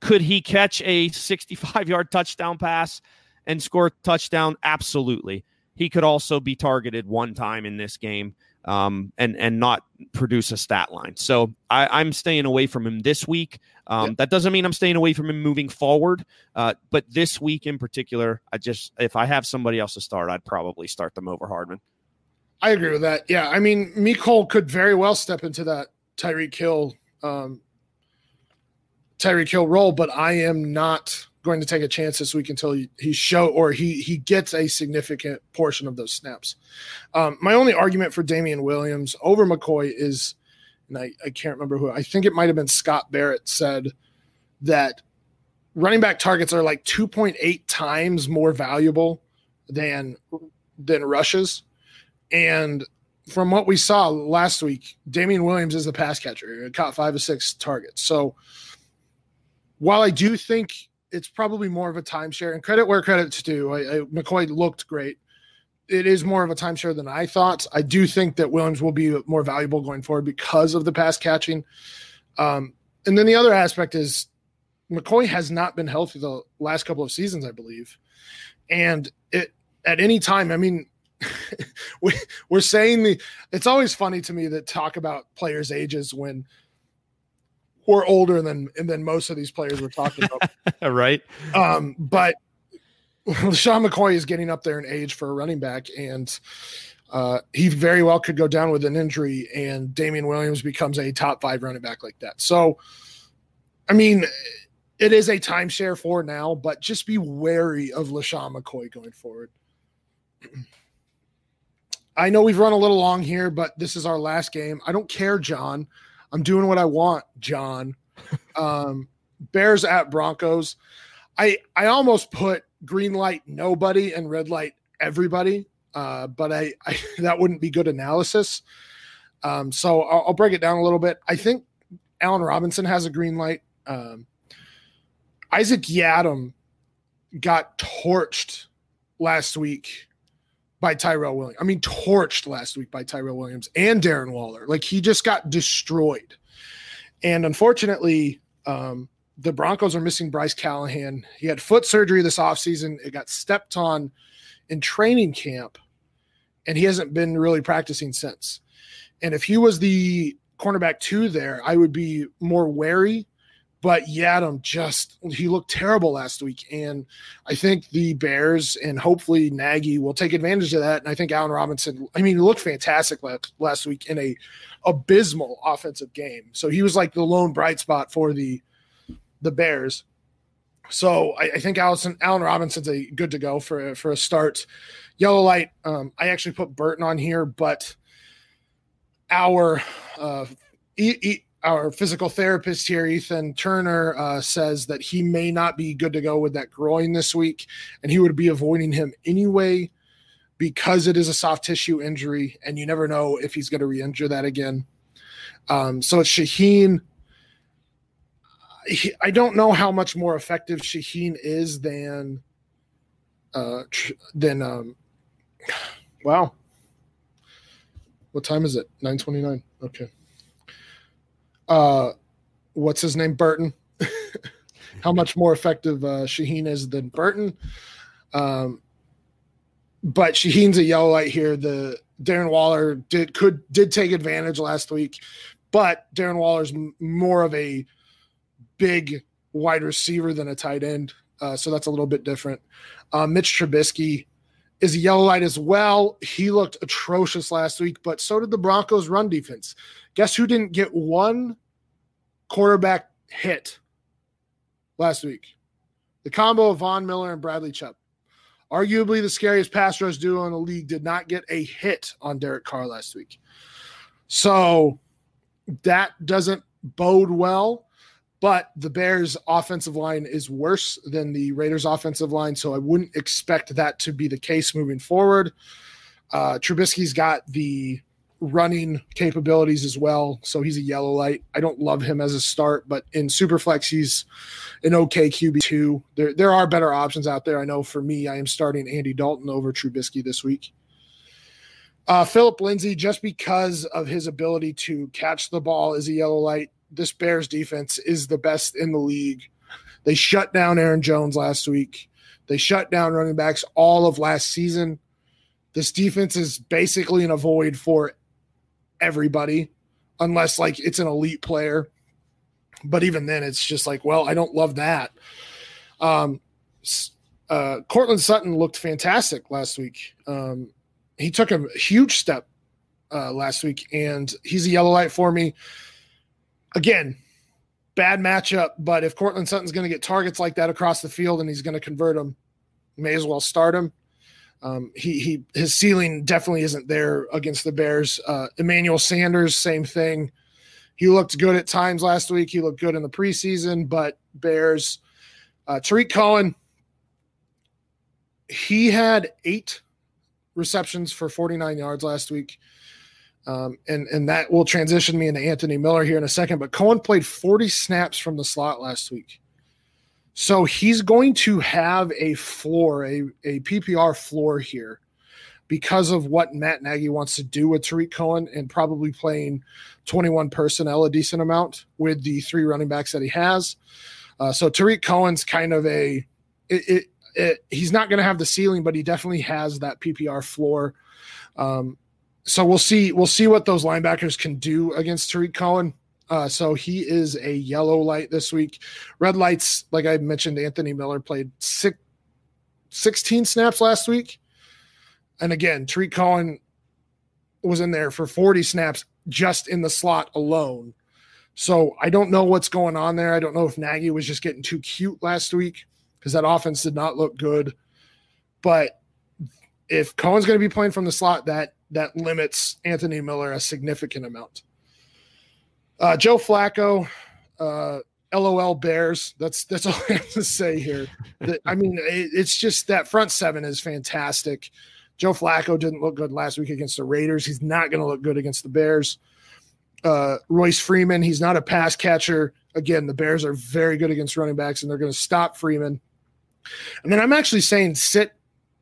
could he catch a 65 yard touchdown pass and score a touchdown? Absolutely. He could also be targeted one time in this game um, and and not produce a stat line. So I, am staying away from him this week. Um, yeah. That doesn't mean I'm staying away from him moving forward, uh, but this week in particular, I just if I have somebody else to start, I'd probably start them over Hardman. I agree with that. Yeah, I mean, Mecole could very well step into that Tyreek Hill, um, Tyreek Hill role, but I am not going to take a chance this week until he, show or he he gets a significant portion of those snaps. Um, my only argument for Damien Williams over McCoy is, and I, I can't remember who I think it might have been Scott Barrett said that running back targets are like 2.8 times more valuable than than rushes. And from what we saw last week, Damien Williams is the pass catcher. He caught five or six targets. So while I do think it's probably more of a timeshare. And credit where credit's due. I, I, McCoy looked great. It is more of a timeshare than I thought. I do think that Williams will be more valuable going forward because of the pass catching. Um, and then the other aspect is McCoy has not been healthy the last couple of seasons, I believe. And it at any time, I mean, (laughs) we, we're saying the it's always funny to me that talk about players' ages when we're older than and than most of these players we're talking about. (laughs) right. Um, but Sean McCoy is getting up there in age for a running back, and uh, he very well could go down with an injury, and Damien Williams becomes a top five running back like that. So, I mean, it is a timeshare for now, but just be wary of LeSean McCoy going forward. (clears throat) I know we've run a little long here, but this is our last game. I don't care, John. I'm doing what I want, John. (laughs) Um, Bears at Broncos. I I almost put green light nobody and red light everybody, uh, but I, I (laughs) that wouldn't be good analysis. Um, so I'll, I'll, break it down a little bit. I think Allen Robinson has a green light. Um, Isaac Yiadom got torched last week by Tyrell Williams. I mean, torched last week by Tyrell Williams and Darren Waller. Like he just got destroyed. And unfortunately, um, the Broncos are missing Bryce Callahan. He had foot surgery this offseason. It got stepped on in training camp, and he hasn't been really practicing since. And if he was the cornerback two there, I would be more wary but Yiadom just he looked terrible last week, and I think the Bears and hopefully Nagy will take advantage of that. And I think Allen Robinson, I mean, he looked fantastic last, last week in a abysmal offensive game. So he was like the lone bright spot for the the Bears. So I, I think Allison Allen Robinson's a good to go for for a start. Yellow light. Um, I actually put Burton on here, but our uh, e- e- our physical therapist here, Ethan Turner, uh, says that he may not be good to go with that groin this week, and he would be avoiding him anyway because it is a soft tissue injury, and you never know if he's going to re-injure that again. Um, so it's Shaheen. He, I don't know how much more effective Shaheen is than uh, than um, (sighs) wow. What time is it? Nine twenty nine. Okay uh, what's his name, Burton. (laughs) How much more effective uh, Shaheen is than Burton. Um, but Shaheen's a yellow light here. The Darren Waller did could did take advantage last week, but Darren Waller's m- more of a big wide receiver than a tight end, uh, so that's a little bit different. Uh, Mitch Trubisky is a yellow light as well. He looked atrocious last week, but so did the Broncos' run defense. Guess who didn't get one quarterback hit last week? The combo of Von Miller and Bradley Chubb. Arguably the scariest pass rush duo in the league did not get a hit on Derek Carr last week. So that doesn't bode well. But the Bears' offensive line is worse than the Raiders' offensive line, so I wouldn't expect that to be the case moving forward. Uh, Trubisky's got the running capabilities as well. So he's a yellow light. I don't love him as a start, but in Superflex, he's an okay QB2. There, there are better options out there. I know for me, I am starting Andy Dalton over Trubisky this week. Uh, Phillip Lindsay, just because of his ability to catch the ball, is a yellow light. This Bears defense is the best in the league. They shut down Aaron Jones last week. They shut down running backs all of last season. This defense is basically an avoid for everybody unless like it's an elite player. But even then, it's just like, well, I don't love that. Um, uh, Courtland Sutton looked fantastic last week. Um, he took a huge step uh, last week, and he's a yellow light for me. Again, bad matchup, but if Courtland Sutton's going to get targets like that across the field and he's going to convert them, may as well start him. Um, he he his ceiling definitely isn't there against the Bears. Uh, Emmanuel Sanders, same thing. He looked good at times last week. He looked good in the preseason, but Bears. Uh, Tarik Cohen, he had eight receptions for 49 yards last week. Um, and and that will transition me into Anthony Miller here in a second. But Cohen played 40 snaps from the slot last week. So he's going to have a floor, a, a PPR floor here because of what Matt Nagy wants to do with Tarik Cohen and probably playing 21 personnel a decent amount with the three running backs that he has. Uh, so Tarik Cohen's kind of a it, it, it he's not going to have the ceiling, but he definitely has that PPR floor. Um, so we'll see we'll see what those linebackers can do against Tarik Cohen. Uh, so he is a yellow light this week. Red lights, like I mentioned, Anthony Miller played six, 16 snaps last week. And again, Tarik Cohen was in there for 40 snaps just in the slot alone. So I don't know what's going on there. I don't know if Nagy was just getting too cute last week because that offense did not look good. But if Cohen's going to be playing from the slot, that that limits Anthony Miller a significant amount. Uh, Joe Flacco, uh, LOL Bears. That's that's (laughs) all I have to say here. I mean, it, it's just that front seven is fantastic. Joe Flacco didn't look good last week against the Raiders. He's not going to look good against the Bears. Uh, Royce Freeman, he's not a pass catcher. Again, the Bears are very good against running backs, and they're going to stop Freeman. And then I'm actually saying sit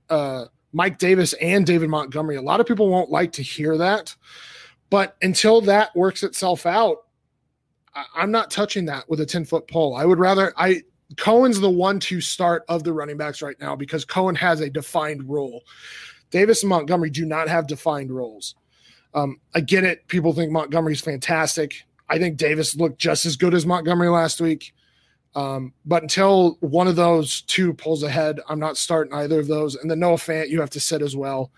uh, Mike Davis and David Montgomery. A lot of people won't like to hear that, but until that works itself out, I, am not touching that with a 10 foot pole. I would rather I Cohen's the one to start of the running backs right now because Cohen has a defined role. Davis and Montgomery do not have defined roles. Um, I get it. People think Montgomery's fantastic. I think Davis looked just as good as Montgomery last week. Um, but until one of those two pulls ahead, I'm not starting either of those. And then Noah Fant, you have to sit as well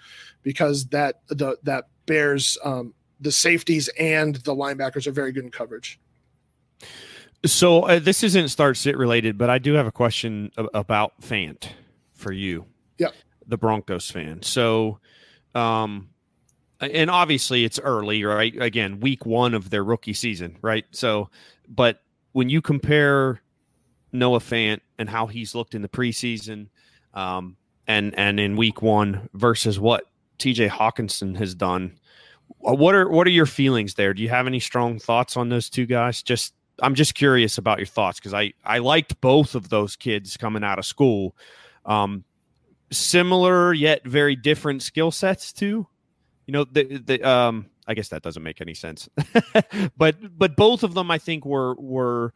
because that the that bears um, the safeties and the linebackers are very good in coverage. So uh, this isn't start sit related, but I do have a question about Fant for you. Yeah, the Broncos fan. So, um, and obviously it's early, right? Again, week one of their rookie season, right? So, but when you compare Noah Fant and how he's looked in the preseason, um, and and in week one versus what T.J. Hockenson has done. What are what are your feelings there? Do you have any strong thoughts on those two guys? Just I'm just curious about your thoughts because I I liked both of those kids coming out of school. Um, similar yet very different skill sets too. You know the the um I guess that doesn't make any sense. (laughs) but but both of them I think were were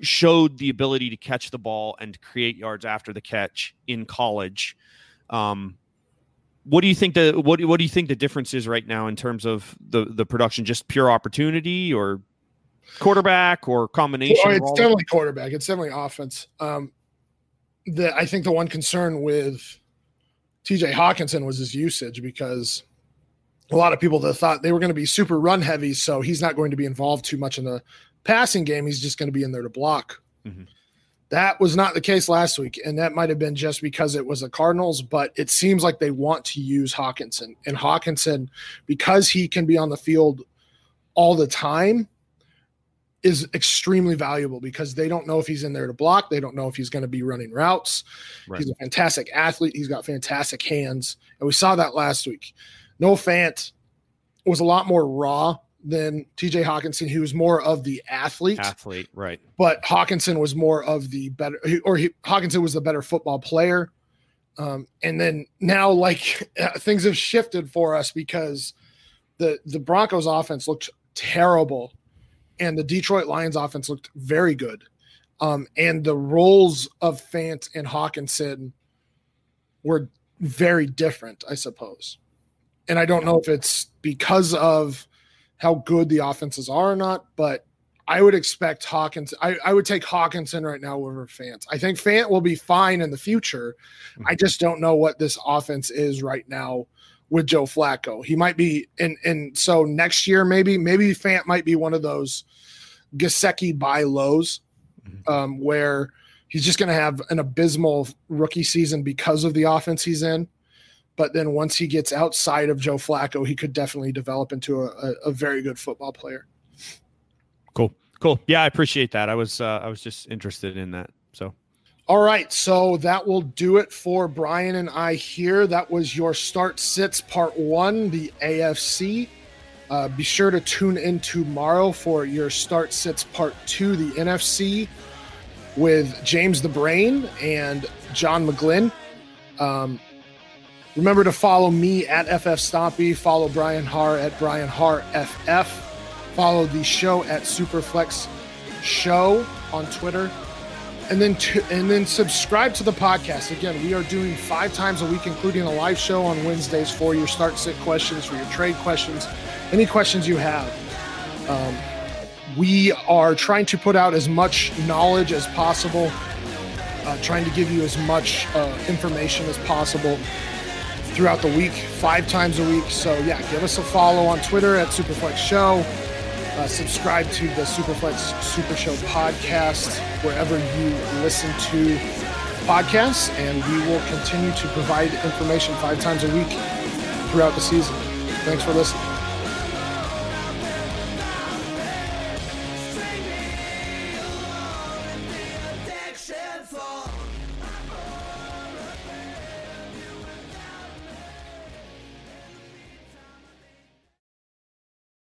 showed the ability to catch the ball and create yards after the catch in college. Um, what do you think the what what do you think the difference is right now in terms of the the production? Just pure opportunity or quarterback or combination? Well, it's definitely quarterback. It's definitely offense. Um, the I think the one concern with TJ Hockenson was his usage because a lot of people that thought they were going to be super run heavy, so he's not going to be involved too much in the passing game, he's just going to be in there to block. Mm-hmm. That was not the case last week, and that might have been just because it was the Cardinals. But it seems like they want to use Hockenson. and Hockenson, because he can be on the field all the time, is extremely valuable because they don't know if he's in there to block. They don't know if he's going to be running routes. Right. He's a fantastic athlete. He's got fantastic hands, and we saw that last week. Noah Fant was a lot more raw than TJ Hockenson, who was more of the athlete. Athlete, right. But Hockenson was more of the better, or he, Hockenson was the better football player. Um, and then now, like (laughs) things have shifted for us because the the Broncos offense looked terrible, and the Detroit Lions offense looked very good. Um, and the roles of Fant and Hockenson were very different, I suppose. And I don't know if it's because of how good the offenses are or not, but I would expect Hawkins. I, I would take Hockenson right now over Fant. I think Fant will be fine in the future. Mm-hmm. I just don't know what this offense is right now with Joe Flacco. He might be and and so next year maybe maybe Fant might be one of those Gesicki buy lows mm-hmm. um, where he's just going to have an abysmal rookie season because of the offense he's in. But then once he gets outside of Joe Flacco, he could definitely develop into a, a very good football player. Cool, cool. Yeah, I appreciate that. I was uh, I was just interested in that. So. All right, so that will do it for Brian and I here. That was your start sits part one, the AFC. Uh, be sure to tune in tomorrow for your start sits part two, the NFC, with James the Brain and John McGlynn. Um, Remember to follow me at FF Stompy. Follow Brian Harr at Brian Harr FF. Follow the show at Superflex Show. on Twitter. And then to, and then subscribe to the podcast. Again, we are doing five times a week, including a live show on Wednesdays for your start sit questions, for your trade questions, any questions you have. Um, we are trying to put out as much knowledge as possible, uh, trying to give you as much uh, information as possible throughout the week, five times a week. So, yeah, give us a follow on Twitter at Superflex Show. Uh, subscribe to the Superflex Super Show podcast wherever you listen to podcasts, and we will continue to provide information five times a week throughout the season. Thanks for listening.